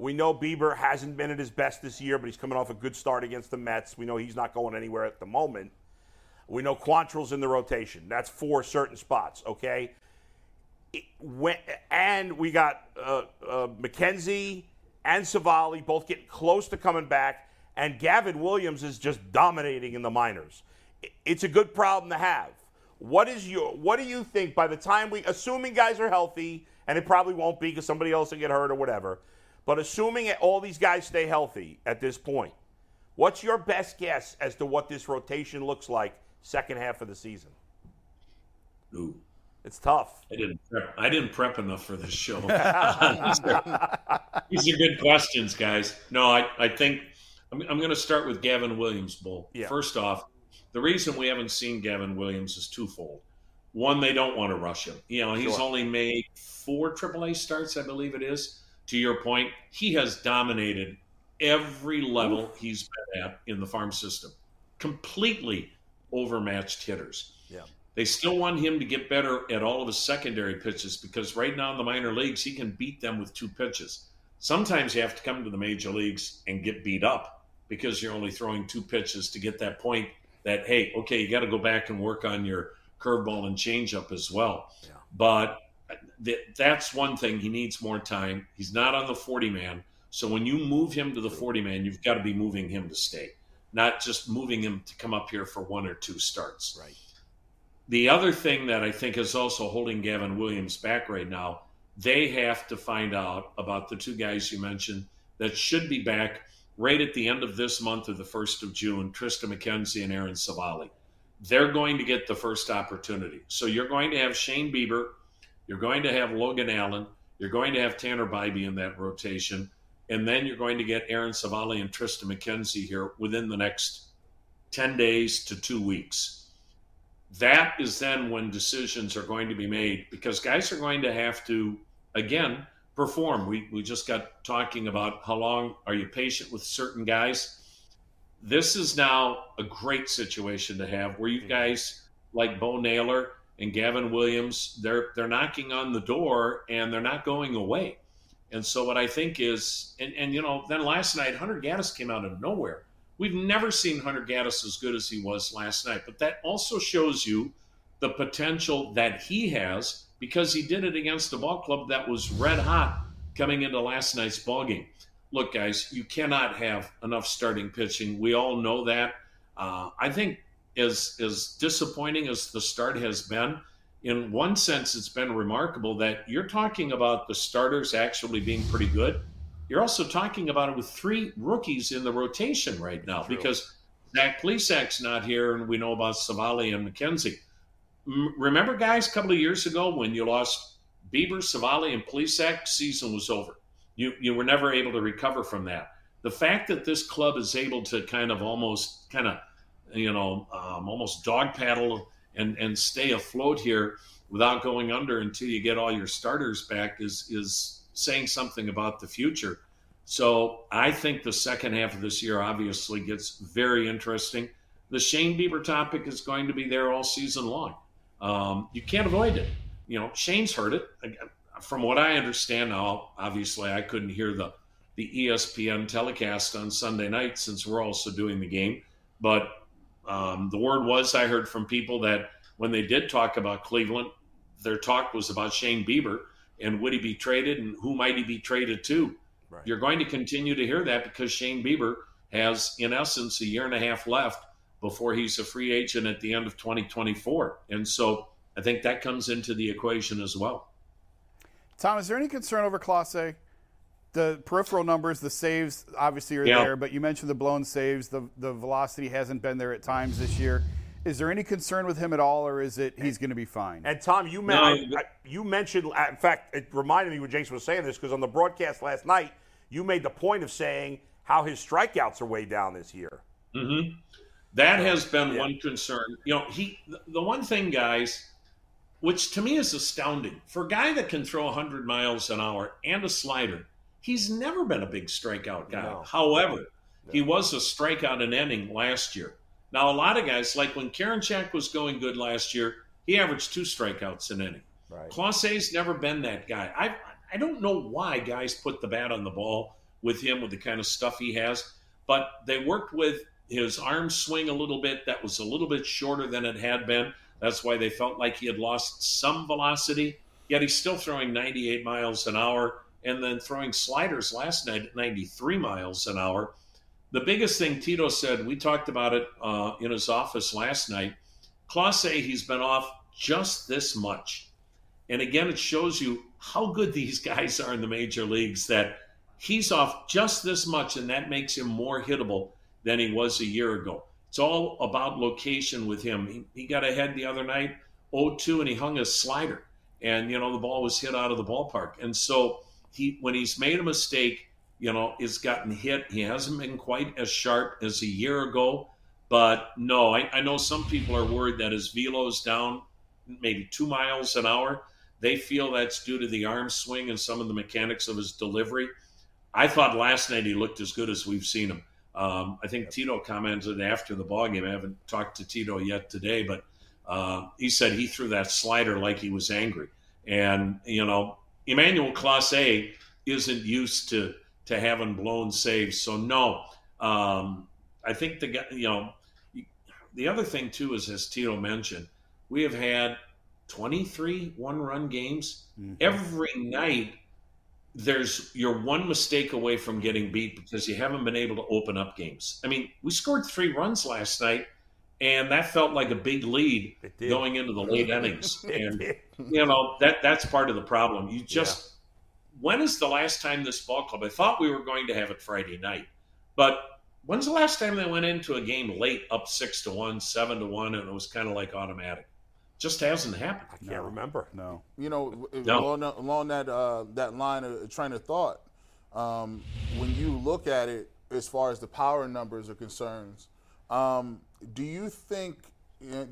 We know Bieber hasn't been at his best this year, but he's coming off a good start against the Mets. We know he's not going anywhere at the moment. We know Quantrill's in the rotation. That's four certain spots, okay? and we got uh, uh, McKenzie and Civale both getting close to coming back, and Gavin Williams is just dominating in the minors. It's a good problem to have. What is your What do you think by the time we, assuming guys are healthy, and it probably won't be because somebody else will get hurt or whatever, but assuming all these guys stay healthy at this point, what's your best guess as to what this rotation looks like second half of the season? Ooh. It's tough. I didn't prep. I didn't prep enough for this show. these, are, these, are, good questions, guys. No, I, I think I'm, I'm going to start with Gavin Williams, Bull. Yeah. First off, the reason we haven't seen Gavin Williams is twofold. One, they don't want to rush him. You know, he's sure. only made four AAA starts, I believe it is. To your point, he has dominated every level he's been at in the farm system, completely overmatched hitters. Yeah. They still want him to get better at all of his secondary pitches because right now in the minor leagues, he can beat them with two pitches. Sometimes you have to come to the major leagues and get beat up because you're only throwing two pitches to get that point that, hey, okay, you got to go back and work on your curveball and changeup as well. Yeah. But th- that's one thing. He needs more time. He's not on the 40 man. So when you move him to the 40 man, you've got to be moving him to stay, not just moving him to come up here for one or two starts. Right. The other thing that I think is also holding Gavin Williams back right now, they have to find out about the two guys you mentioned that should be back right at the end of this month or the first of June. Triston McKenzie and Aaron Civale. They're going to get the first opportunity. So you're going to have Shane Bieber, you're going to have Logan Allen, you're going to have Tanner Bibee in that rotation, and then you're going to get Aaron Civale and Triston McKenzie here within the next 10 days to two weeks. That is then when decisions are going to be made because guys are going to have to, again, perform. We, we just got talking about how long are you patient with certain guys. This is now a great situation to have where you mm-hmm. guys like Bo Naylor and Gavin Williams, they're they're knocking on the door and they're not going away. And so what I think is, and, and you know, then last night Hunter Gaddis came out of nowhere. We've never seen Hunter Gaddis as good as he was last night, but that also shows you the potential that he has because he did it against a ball club that was red hot coming into last night's ball game. Look, guys, you cannot have enough starting pitching. We all know that. Uh, I think as as disappointing as the start has been, in one sense, it's been remarkable that you're talking about the starters actually being pretty good. You're also talking about it with three rookies in the rotation right now True. because Zach Plesac's not here, and we know about Civale and McKenzie. M- remember, guys, a couple of years ago when you lost Bieber, Civale, and Plesac, season was over. You you were never able to recover from that. The fact that this club is able to kind of almost kind of you know, um, almost dog paddle and and stay afloat here without going under until you get all your starters back is is saying something about the future. So I think the second half of this year obviously gets very interesting. The Shane Bieber topic is going to be there all season long. Um, you can't avoid it. You know, Shane's heard it. From what I understand now, obviously I couldn't hear the the ESPN telecast on Sunday night since we're also doing the game, but um, the word was I heard from people that when they did talk about Cleveland, their talk was about Shane Bieber and would he be traded and who might he be traded to. Right. You're going to continue to hear that because Shane Bieber has, in essence, a year and a half left before he's a free agent at the end of 2024. And so I think that comes into the equation as well. Tom, is there any concern over Clase? The peripheral numbers, the saves obviously are yeah. there, but you mentioned the blown saves. The the velocity hasn't been there at times this year. Is there any concern with him at all, or is it he's going to be fine? And Tom, you, no, I, you mentioned, in fact, it reminded me when Jason was saying this because on the broadcast last night, you made the point of saying how his strikeouts are way down this year. Mm-hmm. That has been yeah. one concern. You know, he the one thing, guys, which to me is astounding for a guy that can throw 100 miles an hour and a slider He's never been a big strikeout guy. No. However, no. he was a strikeout in inning last year. Now, a lot of guys, like when Karen Karinchak was going good last year, he averaged two strikeouts an inning. Right. Clase's never been that guy. I I don't know why guys put the bat on the ball with him with the kind of stuff he has, but they worked with his arm swing a little bit. That was a little bit shorter than it had been. That's why they felt like he had lost some velocity. Yet he's still throwing 98 miles an hour and then throwing sliders last night at 93 miles an hour. The biggest thing Tito said, we talked about it uh, in his office last night. Clase, he's been off just this much. And again, it shows you how good these guys are in the major leagues that he's off just this much, and that makes him more hittable than he was a year ago. It's all about location with him. He, he got ahead the other night, 0 2, and he hung a slider. And, you know, the ball was hit out of the ballpark. And so, he when he's made a mistake, you know, is gotten hit. He hasn't been quite as sharp as a year ago. But no, I, I know some people are worried that his velo is down maybe two miles an hour. They feel that's due to the arm swing and some of the mechanics of his delivery. I thought last night he looked as good as we've seen him. Um, I think Tito commented after the ball game. I haven't talked to Tito yet today, but uh, he said he threw that slider like he was angry. And you know, Emmanuel Clase isn't used to to having blown saves. So no, um, I think the guy, you know, the other thing too is as Tito mentioned, we have had 23 one-run games mm-hmm. every night. There's you're one mistake away from getting beat because you haven't been able to open up games. I mean, we scored three runs last night and that felt like a big lead going into the late innings. And you know that that's part of the problem. You just when is the last time this ball club? I thought we were going to have it Friday night, but when's the last time they went into a game late, up six to one, seven to one, and it was kind of like automatic? Just hasn't happened. I can't remember. No. You know, No. along, that- along that uh, that line of train of thought, um, when you look at it as far as the power numbers are concerned, um, do you think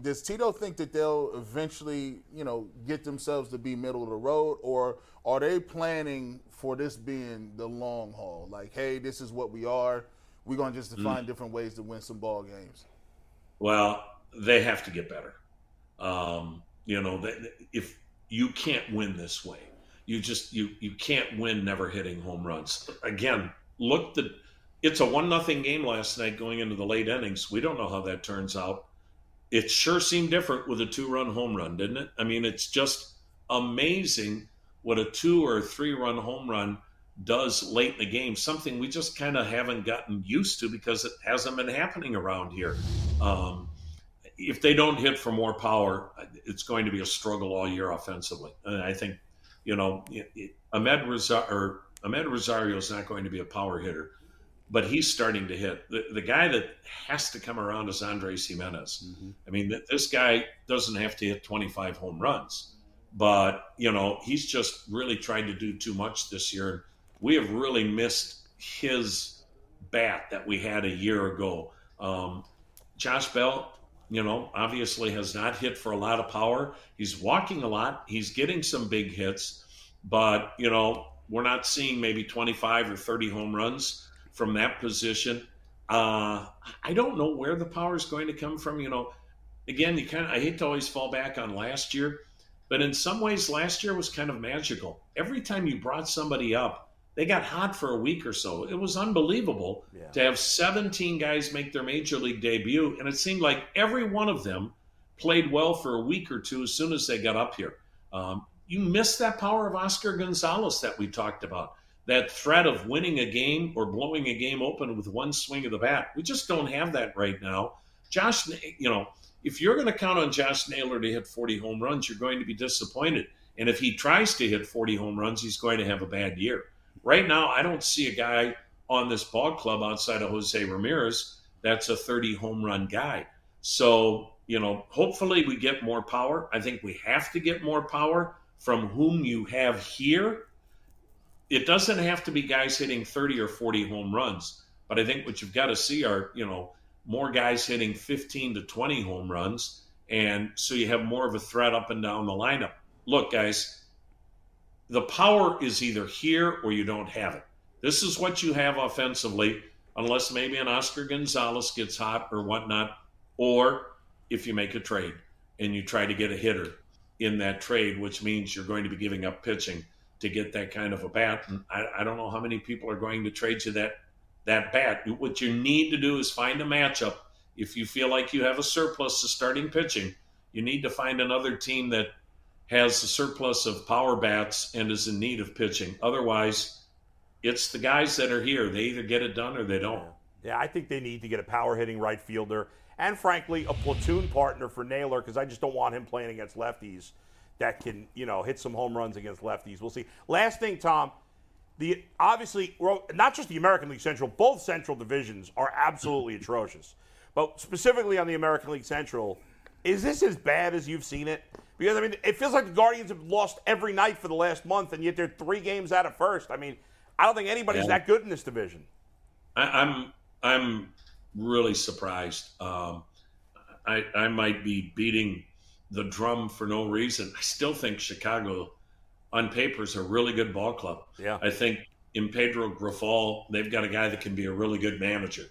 does Tito think that they'll eventually, you know, get themselves to be middle of the road, or are they planning for this being the long haul? Like, hey, this is what we are. We're gonna just find different ways to win some ball games. Well, they have to get better. Um, you know, if you can't win this way, you just you you can't win never hitting home runs. Again, look the it's a one nothing game last night going into the late innings. We don't know how that turns out. It sure seemed different with a two run home run, didn't it? I mean, it's just amazing what a two or three run home run does late in the game. Something we just kind of haven't gotten used to because it hasn't been happening around here. Um, if they don't hit for more power, it's going to be a struggle all year offensively. And I think, you know, Amed or Amed Rosario is not going to be a power hitter, but he's starting to hit. The, the guy that has to come around is Andres Gimenez. I mean, th- this guy doesn't have to hit 25 home runs, but, you know, he's just really tried to do too much this year. We have really missed his bat that we had a year ago. Um, Josh Bell, you know, obviously has not hit for a lot of power. He's walking a lot. He's getting some big hits, but, you know, we're not seeing maybe 25 or 30 home runs from that position. Uh, I don't know where the power is going to come from. You know, again, you kind of, I hate to always fall back on last year, but in some ways, last year was kind of magical. Every time you brought somebody up, they got hot for a week or so. It was unbelievable Yeah. to have 17 guys make their major league debut, and it seemed like every one of them played well for a week or two as soon as they got up here. Um, you miss that power of Oscar Gonzalez that we talked about. That threat of winning a game or blowing a game open with one swing of the bat. We just don't have that right now. Josh, you know, if you're going to count on Josh Naylor to hit 40 home runs, you're going to be disappointed. And if he tries to hit 40 home runs, he's going to have a bad year. Right now, I don't see a guy on this ball club outside of Jose Ramirez that's a 30 home run guy. So, you know, hopefully we get more power. I think we have to get more power from whom you have here. It doesn't have to be guys hitting 30 or 40 home runs, but I think what you've got to see are, you know, more guys hitting 15 to 20 home runs. And so you have more of a threat up and down the lineup. Look, guys, the power is either here or you don't have it. This is what you have offensively, unless maybe an Oscar Gonzalez gets hot or whatnot, or if you make a trade and you try to get a hitter in that trade, which means you're going to be giving up pitching to get that kind of a bat. And I, I don't know how many people are going to trade you that that bat. What you need to do is find a matchup. If you feel like you have a surplus of starting pitching, you need to find another team that has a surplus of power bats and is in need of pitching. Otherwise, it's the guys that are here. They either get it done or they don't. Yeah, I think they need to get a power hitting right fielder and, frankly, a platoon partner for Naylor because I just don't want him playing against lefties that can, you know, hit some home runs against lefties. We'll see. Last thing, Tom. The obviously not just the American League Central, both Central divisions are absolutely atrocious. But specifically on the American League Central, is this as bad as you've seen it? Because I mean, it feels like the Guardians have lost every night for the last month, and yet they're three games out of first. I mean, I don't think anybody's Yeah. that good in this division. I, I'm I'm really surprised. Um, I I might be beating the drum for no reason. I still think Chicago, on paper, is a really good ball club. Yeah. I think in Pedro Grifol, they've got a guy that can be a really good manager,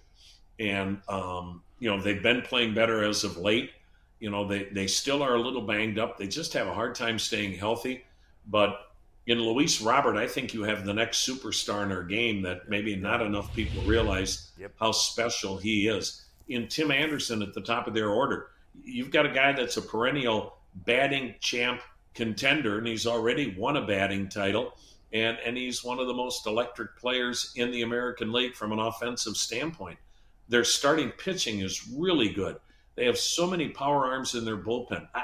and um, you know they've been playing better as of late. You know they they still are a little banged up. They just have a hard time staying healthy, but. In Luis Robert, I think you have the next superstar in our game that maybe not enough people realize Yep. how special he is. In Tim Anderson at the top of their order, you've got a guy that's a perennial batting champ contender, and he's already won a batting title, and and he's one of the most electric players in the American League from an offensive standpoint. Their starting pitching is really good. They have so many power arms in their bullpen. I,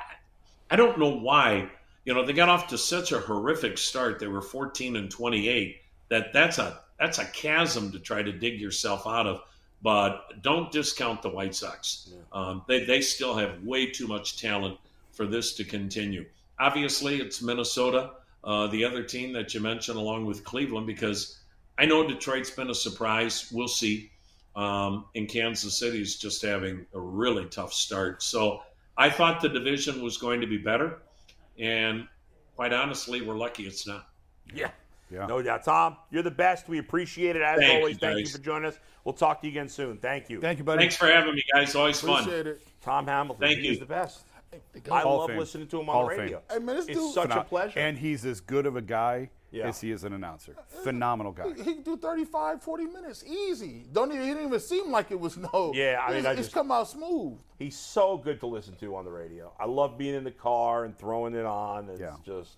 I don't know why you know, they got off to such a horrific start. They were 14 and 28. That that's a that's a chasm to try to dig yourself out of. But don't discount the White Sox. Um, they they still have way too much talent for this to continue. Obviously, it's Minnesota, uh, the other team that you mentioned, along with Cleveland, because I know Detroit's been a surprise. We'll see. Um, and Kansas City's just having a really tough start. So I thought the division was going to be better. And quite honestly, we're lucky it's not. Yeah. Yeah. No doubt. Tom, you're the best. We appreciate it as Thank always. you, Thank you for joining us. We'll talk to you again soon. Thank you. Thank you, buddy. Thanks for having me, guys. Always fun. Appreciate it. Tom Hamilton. Thank you. He's you. the best. I Hall love Fame. listening to him Hall on the radio. Hey, man, it's dude- such a pleasure. And he's as good of a guy Yeah. as he is an announcer. Phenomenal guy. He can do 35, 40 minutes easy. Don't even, he didn't even seem like it was no. Yeah, I mean, it's, I it's just- come out smooth. He's so good to listen to on the radio. I love being in the car and throwing it on. It's Yeah. just.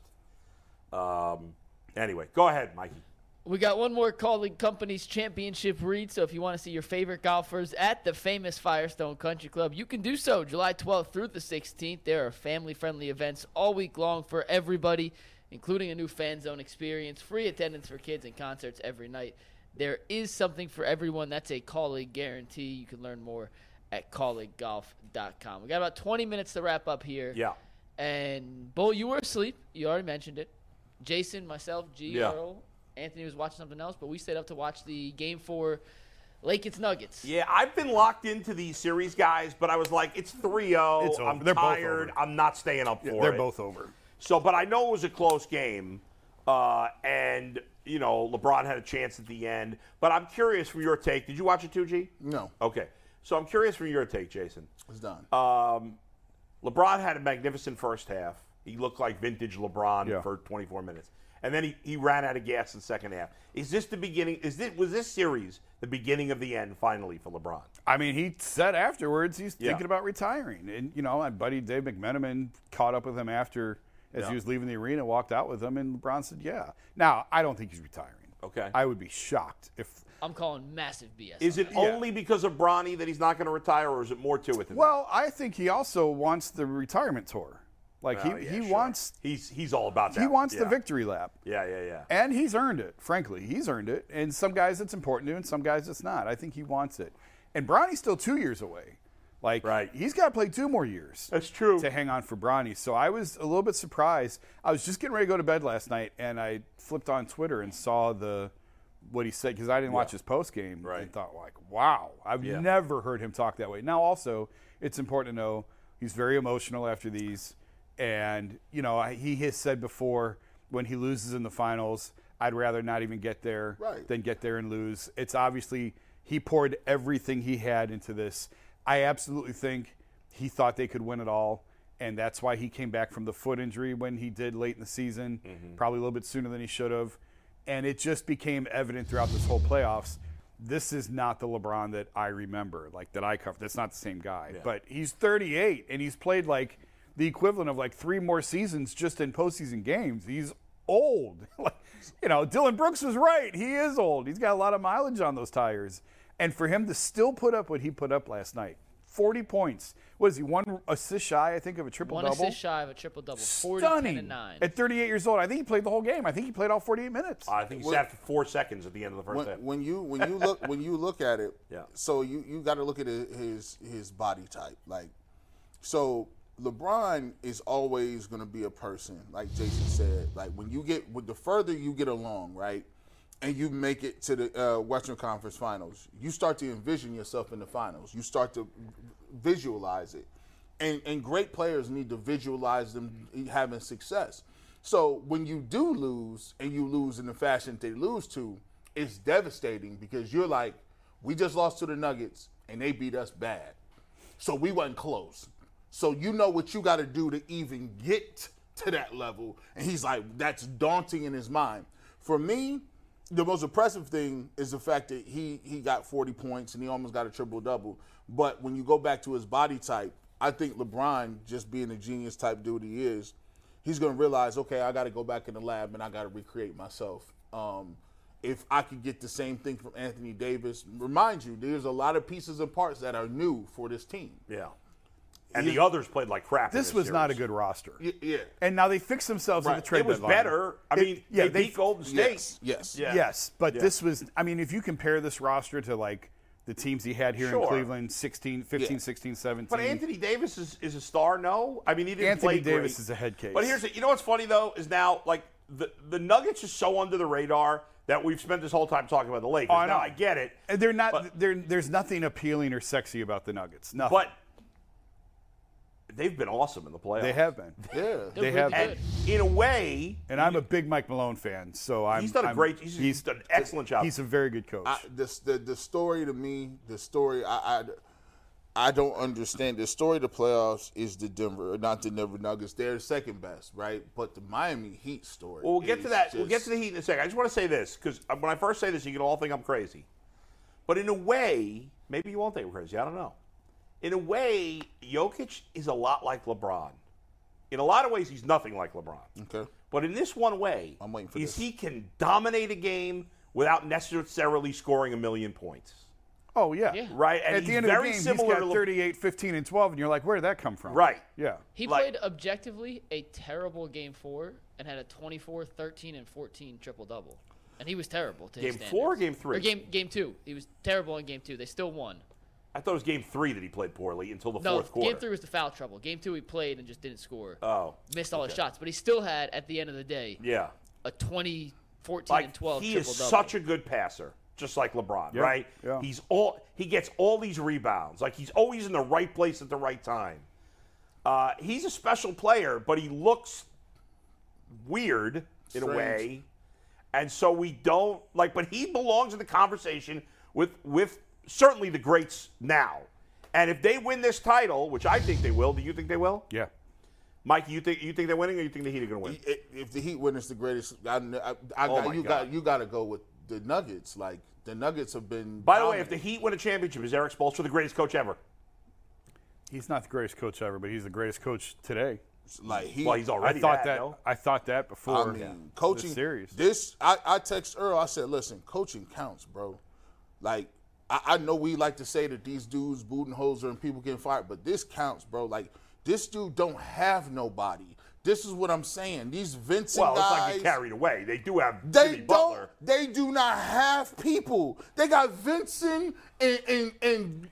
Um, anyway, go ahead, Mikey. We got one more Kaulig Companies Championship read. So if you want to see your favorite golfers at the famous Firestone Country Club, you can do so July 12th through the 16th. There are family friendly events all week long for everybody, including a new fan zone experience, free attendance for kids, and concerts every night. There is something for everyone. That's a Kaulig guarantee. You can learn more at kauliggolf.com. We got about 20 minutes to wrap up here. Yeah. And Bull, you were asleep. You already mentioned it. Jason, myself, G, Yeah. Earl, Anthony was watching something else, but we stayed up to watch the game for Lakers Nuggets. Yeah, I've been locked into these series, guys, but I was like, it's 3 0. It's over. I'm They're both tired. over. I'm not staying up for it. They're it. both over. So, but I know it was a close game, uh, and you know LeBron had a chance at the end. But I'm curious from your take. Did you watch it too, G? No, Okay, so I'm curious from your take, Jason. it's done. Um, LeBron had a magnificent first half. He looked like vintage LeBron Yeah. for 24 minutes, and then he, he ran out of gas in the second half. Is this the beginning? Is this was this series the beginning of the end finally for LeBron? I mean, he said afterwards he's Yeah. thinking about retiring. And, you know, my buddy Dave McMenamin caught up with him after, as Yeah. he was leaving the arena, walked out with him, and LeBron said, yeah. Now, I don't think he's retiring. Okay. I would be shocked if. I'm calling massive BS. Is on it that. only because of Bronny that he's not going to retire, or is it more to it than that? Well, I think he also wants the retirement tour. Like, Oh, he, yeah, he sure. wants. He's he's all about that. He wants the victory lap. Yeah, yeah, yeah. And he's earned it, frankly. He's earned it. And some guys it's important to, and some guys it's not. I think he wants it. And Bronny's still two years away. Like, Right. he's got to play two more years. That's true. To hang on for Bronny. So I was a little bit surprised. I was just getting ready to go to bed last night, and I flipped on Twitter and saw the what he said because I didn't watch his post game. Right. And thought, like, wow, I've Yeah. never heard him talk that way. Now, also, it's important to know he's very emotional after these. And, you know, he has said before when he loses in the finals, I'd rather not even get there Right. than get there and lose. It's obviously he poured everything he had into this. I absolutely think he thought they could win it all. And that's why he came back from the foot injury when he did late in the season, mm-hmm. probably a little bit sooner than he should have. And it just became evident throughout this whole playoffs. This is not the LeBron that I remember, like that I covered. That's not the same guy. But he's 38 and he's played like the equivalent of like three more seasons just in postseason games. He's old. like, you know, Dillon Brooks was right. He is old. He's got a lot of mileage on those tires. And for him to still put up what he put up last night, 40 points. What is he? One assist shy, I think, of a triple One double. One assist shy of a triple double. 40, Stunning. 10, and 9. At 38 years old, I think he played the whole game. I think he played all 48 minutes. I think he sat for four seconds at the end of the first when, half. when you when you look when you look at it, Yeah. So you you got to look at his his- his body type, like so. LeBron is always going to be a person, like Jason said. Like when you get with the further you get along, right, and you make it to the uh, Western Conference Finals, you start to envision yourself in the finals. You start to visualize it, and and great players need to visualize them having success. So when you do lose, and you lose in the fashion they lose to, it's devastating because you're like, we just lost to the Nuggets and they beat us bad, so we wasn't close. So you know what you got to do to even get to that level, and he's like, that's daunting in his mind. For me, the most impressive thing is the fact that he he got 40 points and he almost got a triple double. But when you go back to his body type, I think LeBron, just being the genius type dude he is, he's gonna realize, okay, I got to go back in the lab and I got to recreate myself. Um, if I could get the same thing from Anthony Davis, remind you, there's a lot of pieces and parts that are new for this team yeah. And the others played like crap. in This was not a good roster. Y- yeah. And now they fixed themselves at Right. the trade It was deadline. better. I It- mean, yeah, they, beat Golden State. Yes. Yes. Yeah. Yes, but Yeah. this was. I mean, if you compare this roster to like the teams he had here in Cleveland, 16, 15, Yeah. 16, 17. But Anthony Davis is, is a star. No, I mean he didn't play. Anthony play Davis great. is a head case. But here's the, you know what's funny though is now like the the Nuggets are so under the radar that we've spent this whole time talking about the Lakers. Oh, I now. I get it, And they're not. But- they're, there's nothing appealing or sexy about the Nuggets. Nothing. but they've been awesome in the playoffs. they have been. Yeah. They're They really have good. and in a way, And I'm a big Mike Malone fan, so I'm. he's done a I'm- great. He's, done an excellent job. He's a very good coach. I, this, the the story to me, the story I, I I don't understand. The story of the playoffs is the Denver, not the Denver Nuggets. They're second best, right? But the Miami Heat story. Well, we'll get to is that. we'll get to the Heat in a second. I just want to say this because uh, when I first say this, you can all think I'm crazy. But in a way, maybe you won't think I'm crazy. I don't know. In a way, Jokic is a lot like LeBron. In a lot of ways, he's nothing like LeBron. Okay. But in this one way, I'm waiting for is this. he can dominate a game without necessarily scoring a million points. oh yeah. Yeah. Right? And At the end of very the game, similar he's to got 38, 15, and 12, and you're like, where did that come from? Right. Yeah. He Like- played objectively a terrible game four and had a 24, 13, and 14 triple double. And he was terrible to his Game four or game three? Or game game two. He was terrible in game two. They still won. I thought it was game three that he played poorly until the No, fourth quarter. game three was the foul trouble. Game two he played and just didn't score. Oh. Missed all his shots, but he still had at the end of the day Yeah. a 20, 14, like and 12 he triple is double. such a good passer just like lebron Yeah, right yeah. he's all he gets all these rebounds like he's always in the right place at the right time uh, he's a special player but he looks weird in a way and so we don't like but he belongs in the conversation with with certainly the greats now and if they win this title which i think they will do you think they will Yeah. mike you think you think they're winning or you think the heat are going to win I- If the Heat win, it's the greatest. I, I, I Oh got, you God. got you got to go with the Nuggets. Like the Nuggets have been. by the way if the heat win a championship is Erik Spoelstra the greatest coach ever He's not the greatest coach ever, but he's the greatest coach today. like he, Well, he's already I thought that. that. no? I thought that before. I mean, coaching. the series. This I, I text Earl. I said, listen, coaching counts, bro. Like I, I know we like to say that these dudes Budenholzer and people getting fired, but this counts, bro. Like this dude don't have nobody. This is what I'm saying. These Vincent Well, guys. let's not get carried away. They do have They Jimmy don't. Butler. They do not have people. They got Vincent and and, and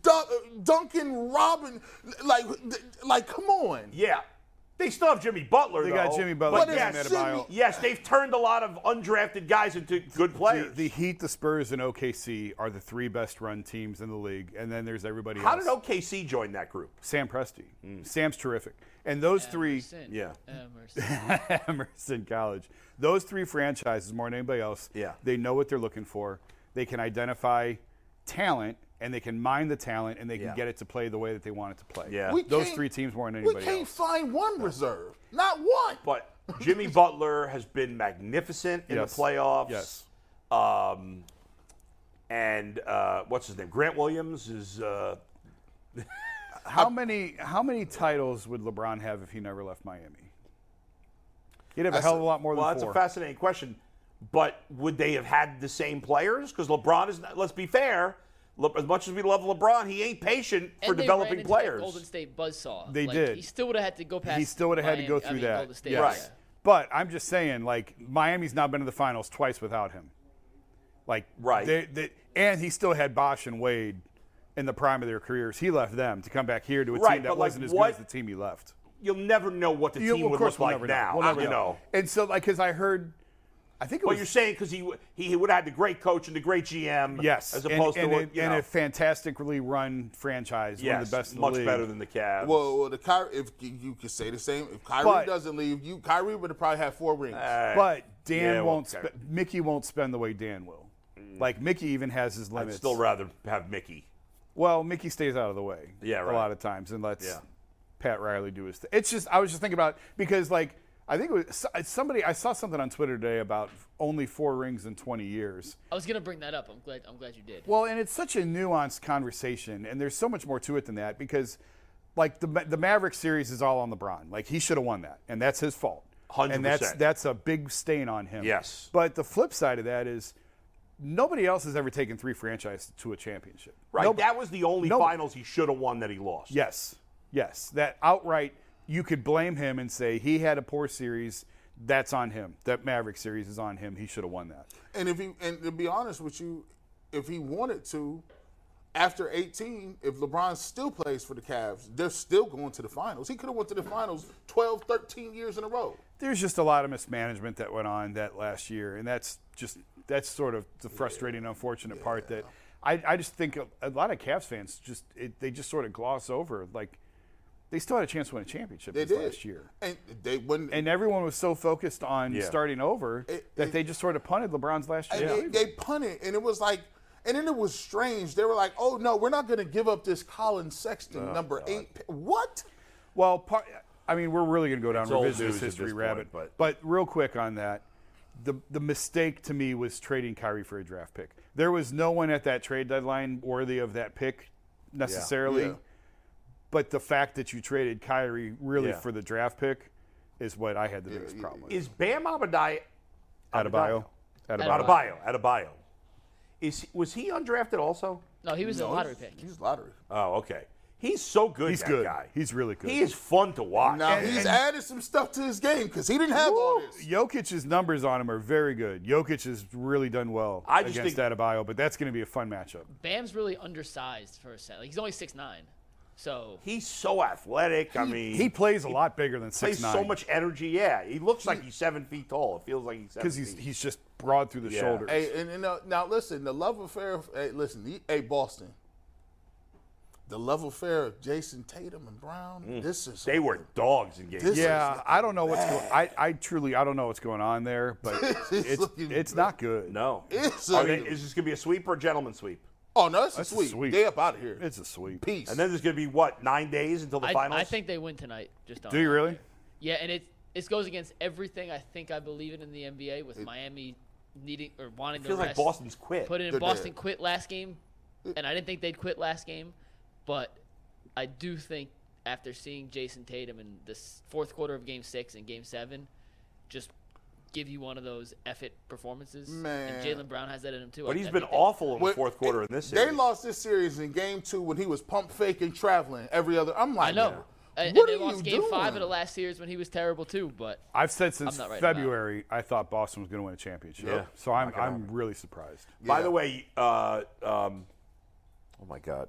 Dun- Duncan Robin. Like, like, come on. Yeah. They still have Jimmy Butler, They though. got Jimmy Butler But yes, Bam Adebayo. yes, they've turned a lot of undrafted guys into good players. the Heat, the Spurs, and OKC are the three best run teams in the league, and then there's everybody How else. How did OKC join that group? Sam Presti. Hmm. Sam's terrific, and those three. Yeah. Emerson. Emerson College. Those three franchises, more than anybody else, Yeah. they know what they're looking for. They can identify talent and they can mine the talent and they can Yeah. get it to play the way that they want it to play. Yeah. We Those three teams more than anybody. We can't else. find one reserve. Not one. But Jimmy Butler has been magnificent in Yes. the playoffs. Yes. Um, and uh, what's his name? Grant Williams is. Uh, How many how many titles would LeBron have if he never left Miami? He'd have a That's hell a- of a lot more well, than that's four. a fascinating question. But would they have had the same players? Because LeBron is. Not, let's be fair. Le, as much as we love LeBron, he ain't patient for and developing players. Golden State buzzsaw. They Like, did. He still would have had to go past. he still would have had to go Miami- I through mean, that. Golden State. Yes. Right. yeah. But I'm just saying, like Miami's now been to the finals twice without him. Like Right. they, they, and he still had Bosh and Wade in the prime of their careers. He left them to come back here to a Right, team that wasn't as what- good as the team he left. You'll never know what the You- team would look we'll like now. know. We'll never you know. And so, like, because I heard, I think it But was you're saying because he he would have had the great coach and the great GM, yes, as opposed and, to a, what, and know, a fantastically run franchise, one yes, of the best in much the league. better than the Cavs. Well, well, the Kyrie, if you- you could say the same, if Kyrie But- doesn't leave, you Kyrie would have probably had four rings. But Dan Yeah, well, won't. okay. Spe- Mickey won't spend the way Dan will. Mm. Like Mickey even has his limits. I'd still rather have Mickey. Well, Mickey stays out of the way. Yeah, A lot of times, and lets Yeah. Pat Riley do his thing. It's just I was just thinking about because like I think it was somebody I saw something on Twitter today about only four rings in 20 years. I was gonna bring that up. I'm glad. I'm glad you did. Well, and it's such a nuanced conversation, and there's so much more to it than that because, like the the Maverick series is all on LeBron. Like he should have won that, and that's his fault. 100%. And that's that's a big stain on him. Yes. But the flip side of that is. Nobody else has ever taken three franchises to a championship. Right, Nob- that was the only no- finals he should have won that he lost. Yes. Yes, that outright you could blame him and say he had a poor series. That's on him. That Maverick series is on him. He should have won that. And if he and to be honest with you, if he wanted to, after 18, if LeBron still plays for the Cavs, they're still going to the finals. He could have went to the finals 12, 13 years in a row. There's just a lot of mismanagement that went on that last year, and that's just that's sort of the frustrating, unfortunate part that I, I just think a, a lot of Cavs fans just it, they just sort of gloss over like they still had a chance to win a championship They this did last year. and they wouldn't. And everyone was so focused on Yeah. starting over It- that it- they just sort of punted LeBron's last year. they, they punted, and it was like, and then it was strange. They were like, "Oh no, we're not going to give up this Collin Sexton number eight. What? Well, part, I mean, we're really going to go down It's old revisionist history rabbit. point, but real quick on that, the the mistake to me was trading Kyrie for a draft pick. There was no one at that trade deadline worthy of that pick necessarily. Yeah. But the fact that you traded Kyrie really Yeah. for the draft pick is what I had the biggest problem with. Is Bam Abadai Adebayo. Adebayo. Adebayo? Adebayo. Is was he undrafted also? No, he was a lottery he's- pick. He's lottery. Oh, okay. He's so good. He's that good. Guy. He's really good. He is fun to watch. Now he's added some stuff to his game because he didn't have all this. Jokic's numbers on him are very good. Jokic has really done well I just against think- Adebayo, but that's going to be a fun matchup. Bam's really undersized for a set. Like he's only six nine, so He's so athletic. I mean, He plays a lot bigger than plays six nine. so much energy. Yeah, he looks like he's seven feet tall. It feels like he's seven because he's feet. he's just broad through the Yeah. shoulders. Hey, and, and uh, now listen, the love affair. Hey, listen, the, hey Boston. The love affair of Jayson Tatum and Brown. This is Mm. they were dogs in games. Yeah, I don't know what's going. I, I truly I don't know what's going on there, but It's it's it's not good. no. It's Are a- they, is this gonna be a sweep or a gentleman sweep? Oh no, that's, That's a a sweep. sweep. They up out of here. It's a sweep. Peace. And then there's gonna be what nine days until the I, finals. I think they win tonight. Just on Do you that. really? Yeah, and it it goes against everything I think I believe in in the NBA with Miami needing or wanting it feels to like. Boston's quit. Put it in They're Boston dead. quit last game, and I didn't think they'd quit last game, but I do think after seeing Jayson Tatum in this fourth quarter of Game Six and Game Seven, just give you one of those F it performances. Man. and Jaylen Brown has that in him too. but I- he's I been awful in the When- fourth quarter in this series. They lost this series in game two when he was pump faking, traveling every other. I'm like, I know. And, What and they are lost you Game doing? Five of the last series when he was terrible too. But I've said since not writing about it. February I thought Boston was going to win a championship. Yeah. So I'm I'm really surprised. By the way, uh, um, oh my God,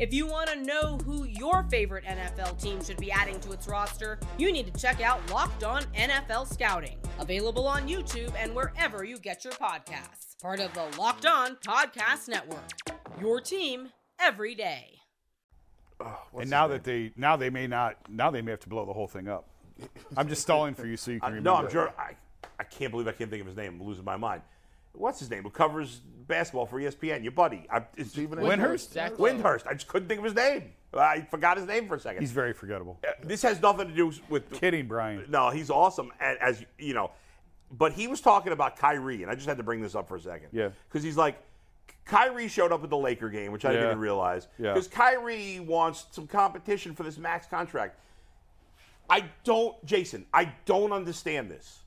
If you want to know who your favorite NFL team should be adding to its roster, you need to check out Locked On NFL Scouting, available on YouTube and wherever you get your podcasts. Part of the Locked On Podcast Network. Your team every day. and now that they now they may not now they may have to blow the whole thing up. I'm just stalling for you so you can Uh, remember. no, I'm sure. I, I can't believe I can't think of his name. I'm losing my mind. What's his name? Who covers basketball for ESPN? Your buddy. I, it's Stephen Windhorst? Zach Lowe. Windhorst. I just couldn't think of his name. I forgot his name for a second. He's very forgettable. Uh, this has nothing to do with Kidding, Brian. No, he's awesome. a- As you know, but he was talking about Kyrie, and I just had to bring this up for a second. Yeah. because he's like, Kyrie showed up at the Laker game, which I Yeah. didn't even realize. Yeah. Because Kyrie wants some competition for this max contract. I don't, Jason. I don't understand this.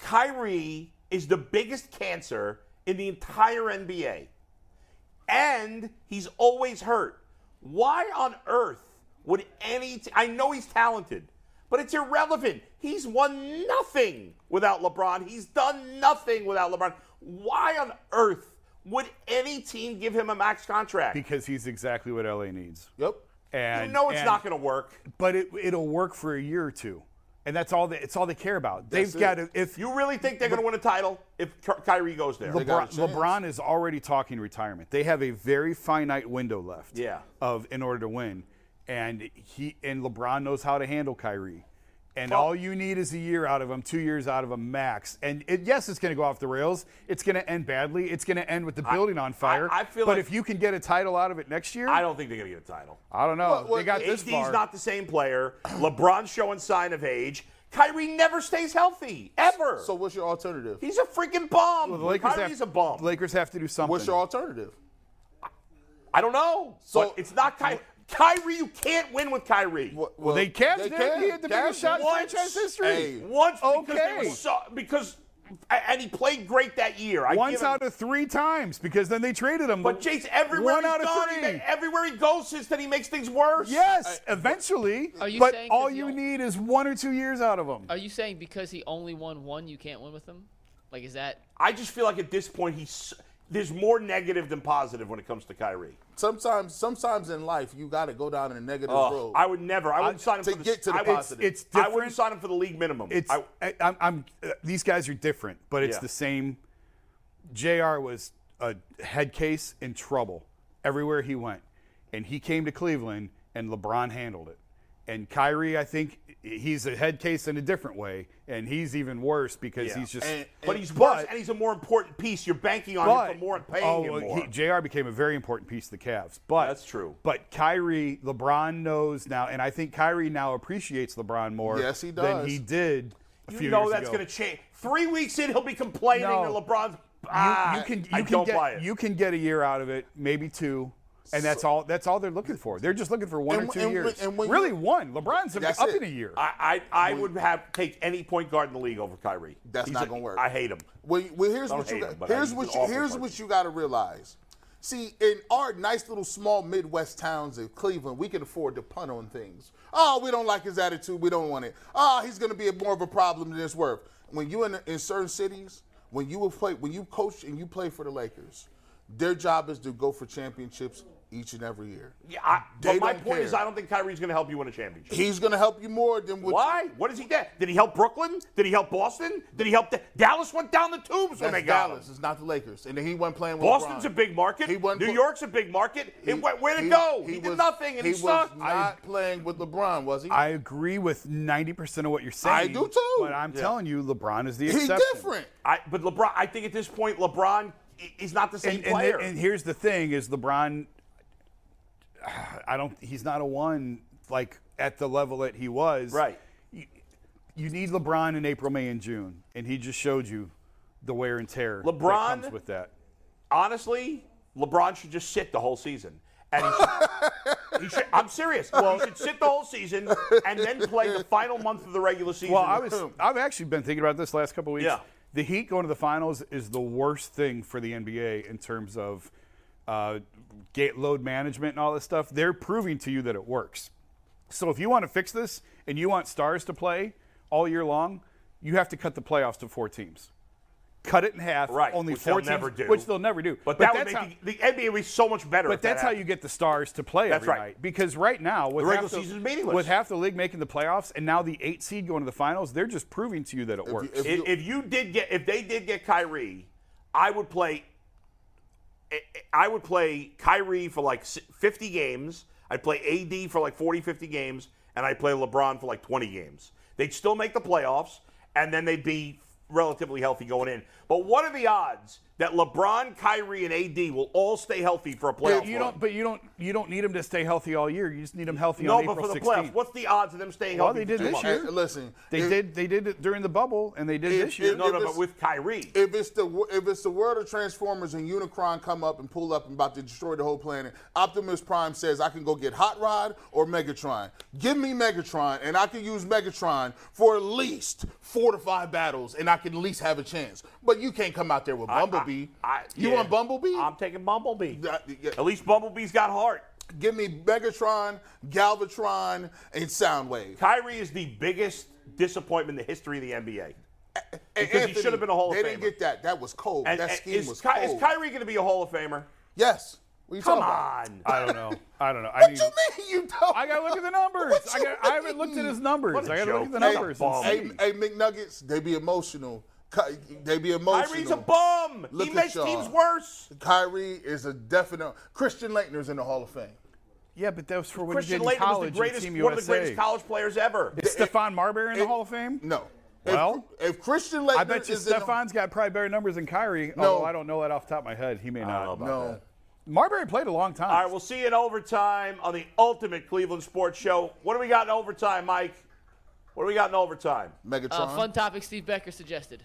Kyrie is the biggest cancer in the entire NBA, and he's always hurt. Why on earth would any? T- I know he's talented, but it's irrelevant. He's won nothing without LeBron. He's done nothing without LeBron. Why on earth would any team give him a max contract? Because he's exactly what LA needs. Yep. And you know it's and- not going to work. But it, it'll work for a year or two, and that's all. They, it's all they care about. That's They've got to. If You really think they're going to win a title if Kyrie goes there? LeBron. LeBron is already talking retirement. They have a very finite window left. Yeah. Of in order to win, and he and LeBron knows how to handle Kyrie. And Well- all you need is a year out of him, two years out of him max. And it, yes, it's going to go off the rails. It's going to end badly. It's going to end with the building on fire. I feel but like- if you can get a title out of it next year, I don't think they're going to get a title. I don't know. Well, well, they got this AD's far. not the same player. LeBron's showing sign of age. Kyrie never stays healthy ever. So what's your alternative? he's a freaking bum. Well, the Lakers Kyrie's have, a bum. Lakers have to do something. What's your alternative? I don't know. So- but it's not Kyrie. Kyrie, you can't win with Kyrie. Well, Well, they Cavs did. He had the biggest Cavs shot in franchise history. Hey, Once because they Okay. were so, because and he played great that year. I Once give him- out of three times because then they traded him. But Jace, everywhere One he's out of gone, he three. ma- everywhere he goes, since then he makes things worse. Yes, eventually. Are you but all you you- need is one or two years out of him. Are you saying because he only won one, you can't win with him? Like, is that? I just feel like at this point he's there's more negative than positive when it comes to Kyrie. Sometimes, sometimes in life, you got to go down in a negative Ugh, road. I would never. I wouldn't sign him to for the, get to the I positive. It's I different. wouldn't sign him for the league minimum. It's I, I, I'm, I'm uh, these guys are different, but it's Yeah. the same. J.R. was a head case in trouble everywhere he went, and he came to Cleveland, and LeBron handled it. And Kyrie, I think he's a head case in a different way, and he's even worse because Yeah. he's just. And- but he's but- worse, and he's a more important piece. You're banking on but him for more and paying oh, him more. He, J.R. became a very important piece of the Cavs. But That's true. But Kyrie, LeBron knows now, and I think Kyrie now appreciates LeBron more Yes, he does. than he did a you few know that's going to change. Three weeks in, he'll be complaining No. that LeBron's. you, Ah, you can you I can don't get buy it. you can get a year out of it, maybe two, and that's all. That's all they're looking for. They're just looking for one And- or two and years. and when really, you- one. LeBron's up it. in a year. I, I, I would have take any point guard in the league over Kyrie. That's He's not a- gonna work. I hate him. Well, well here's what you hate got, him, here's what you, here's what you got to realize. See, in our nice little small Midwest towns of Cleveland, we can afford to punt on things. Oh, we don't like his attitude. We don't want it. Oh, he's going to be a, more of a problem than it's worth. When you in in certain cities, when you will play, when you coach and you play for the Lakers, their job is to go for championships each and every year. Yeah, I, They but my don't point care. is, I don't think Kyrie's going to help you win a championship. He's going to help you more than what Why? What does he do? Did he help Brooklyn? Did he help Boston? Did he help Da- Dallas? Went down the tubes when That's they got Dallas. him. It's not the Lakers, and he wasn't playing with Boston's LeBron. a big market. He wasn't New put- York's a big market. He- it went, where to it he- go? He, did was- nothing, and he, was sucked. not playing with LeBron, was he? I agree with ninety percent of what you're saying. I do too. But I'm telling you, LeBron is the exception. He's different. I, but LeBron, I think at this point, LeBron i- is not the same And, and, player. and here's the thing: is LeBron. I don't. He's not a one like at the level that he was. right. You, you need LeBron in April, May, and June, and he just showed you the wear and tear LeBron- that comes with that. Honestly, LeBron should just sit the whole season. And he should, he should, I'm serious. he should sit the whole season and then play the final month of the regular season. Well, I was. I've actually been thinking about this last couple of weeks. Yeah. The Heat going to the finals is the worst thing for the NBA in terms of uh, gate load management and all this stuff. They're proving to you that it works. So if you want to fix this and you want stars to play all year long, you have to cut the playoffs to four teams. Cut it in half. Right, Only which 4 they'll teams, never do. Which they'll never do. but that would that's make how, the, the NBA be so much better. but if that that's how you get the stars to play That's every right. night. Because right now, with The half regular the, season's meaningless. with half the league making the playoffs, and now the eight seed going to the finals, they're just proving to you that it you- works. if If, if you did get, if they did get Kyrie, I would play. Eh, eh, I would play Kyrie for like 50 games. I'd play AD for like 40, 50 games, and I'd play LeBron for like 20 games. They'd still make the playoffs, and then they'd be relatively healthy going in. But what are the odds that LeBron, Kyrie, and AD will all stay healthy for a playoff? you run? don't, but you don't, you don't need them to stay healthy all year. You just need them healthy no, on but April for the 16th. playoffs, what's the odds of them staying Well, healthy? they did two this months? year. Listen, They if- did, they did it during the bubble, and they did If- this year. if- No, no, but with Kyrie. If it's the if it's the world of Transformers and Unicron come up and pull up and about to destroy the whole planet, Optimus Prime says I can go get Hot Rod or Megatron. Give me Megatron, and I can use Megatron for at least four to five battles, and I can at least have a chance. But you can't come out there with Bumblebee. I- you yeah. want Bumblebee? I'm taking Bumblebee. That- yeah. At least Bumblebee's got heart. Give me Megatron, Galvatron, and Soundwave. Kyrie is the biggest disappointment in the history of the NBA. And Because he should have been a Hall of They Famer. didn't get that. That was cold. And, that and scheme is, was Ky- cold. is Kyrie going to be a Hall of Famer? yes. Come on. I don't know. I don't know. I What need, you mean you don't? I gotta look at the numbers. I, you got, I haven't looked at his numbers. What a I gotta look at the Hey, numbers. bum. Hey, hey, McNuggets, they be emotional. Ky- They be emotional. Kyrie's a bum. Look he makes y'all. teams worse. Kyrie is a definite. Christian Laettner's in the Hall of Fame. Yeah, but that was for when Christian he did in Laettner was college the greatest, and Team one of the greatest college players ever. Is Stephon Marbury in the it- Hall of Fame? No. Well, if, if Christian Laettner I bet you is in the- Stephon's got probably better numbers than Kyrie. No. Although I don't know that off the top of my head. He may not. no. Marbury played a long time. All right, we'll see you in overtime on the Ultimate Cleveland Sports Show. What do we got in overtime, Mike? What do we got in overtime? Megatron. Uh, fun topic Steve Becker suggested.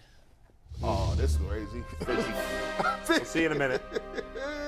Oh, this is crazy. We'll see you in a minute.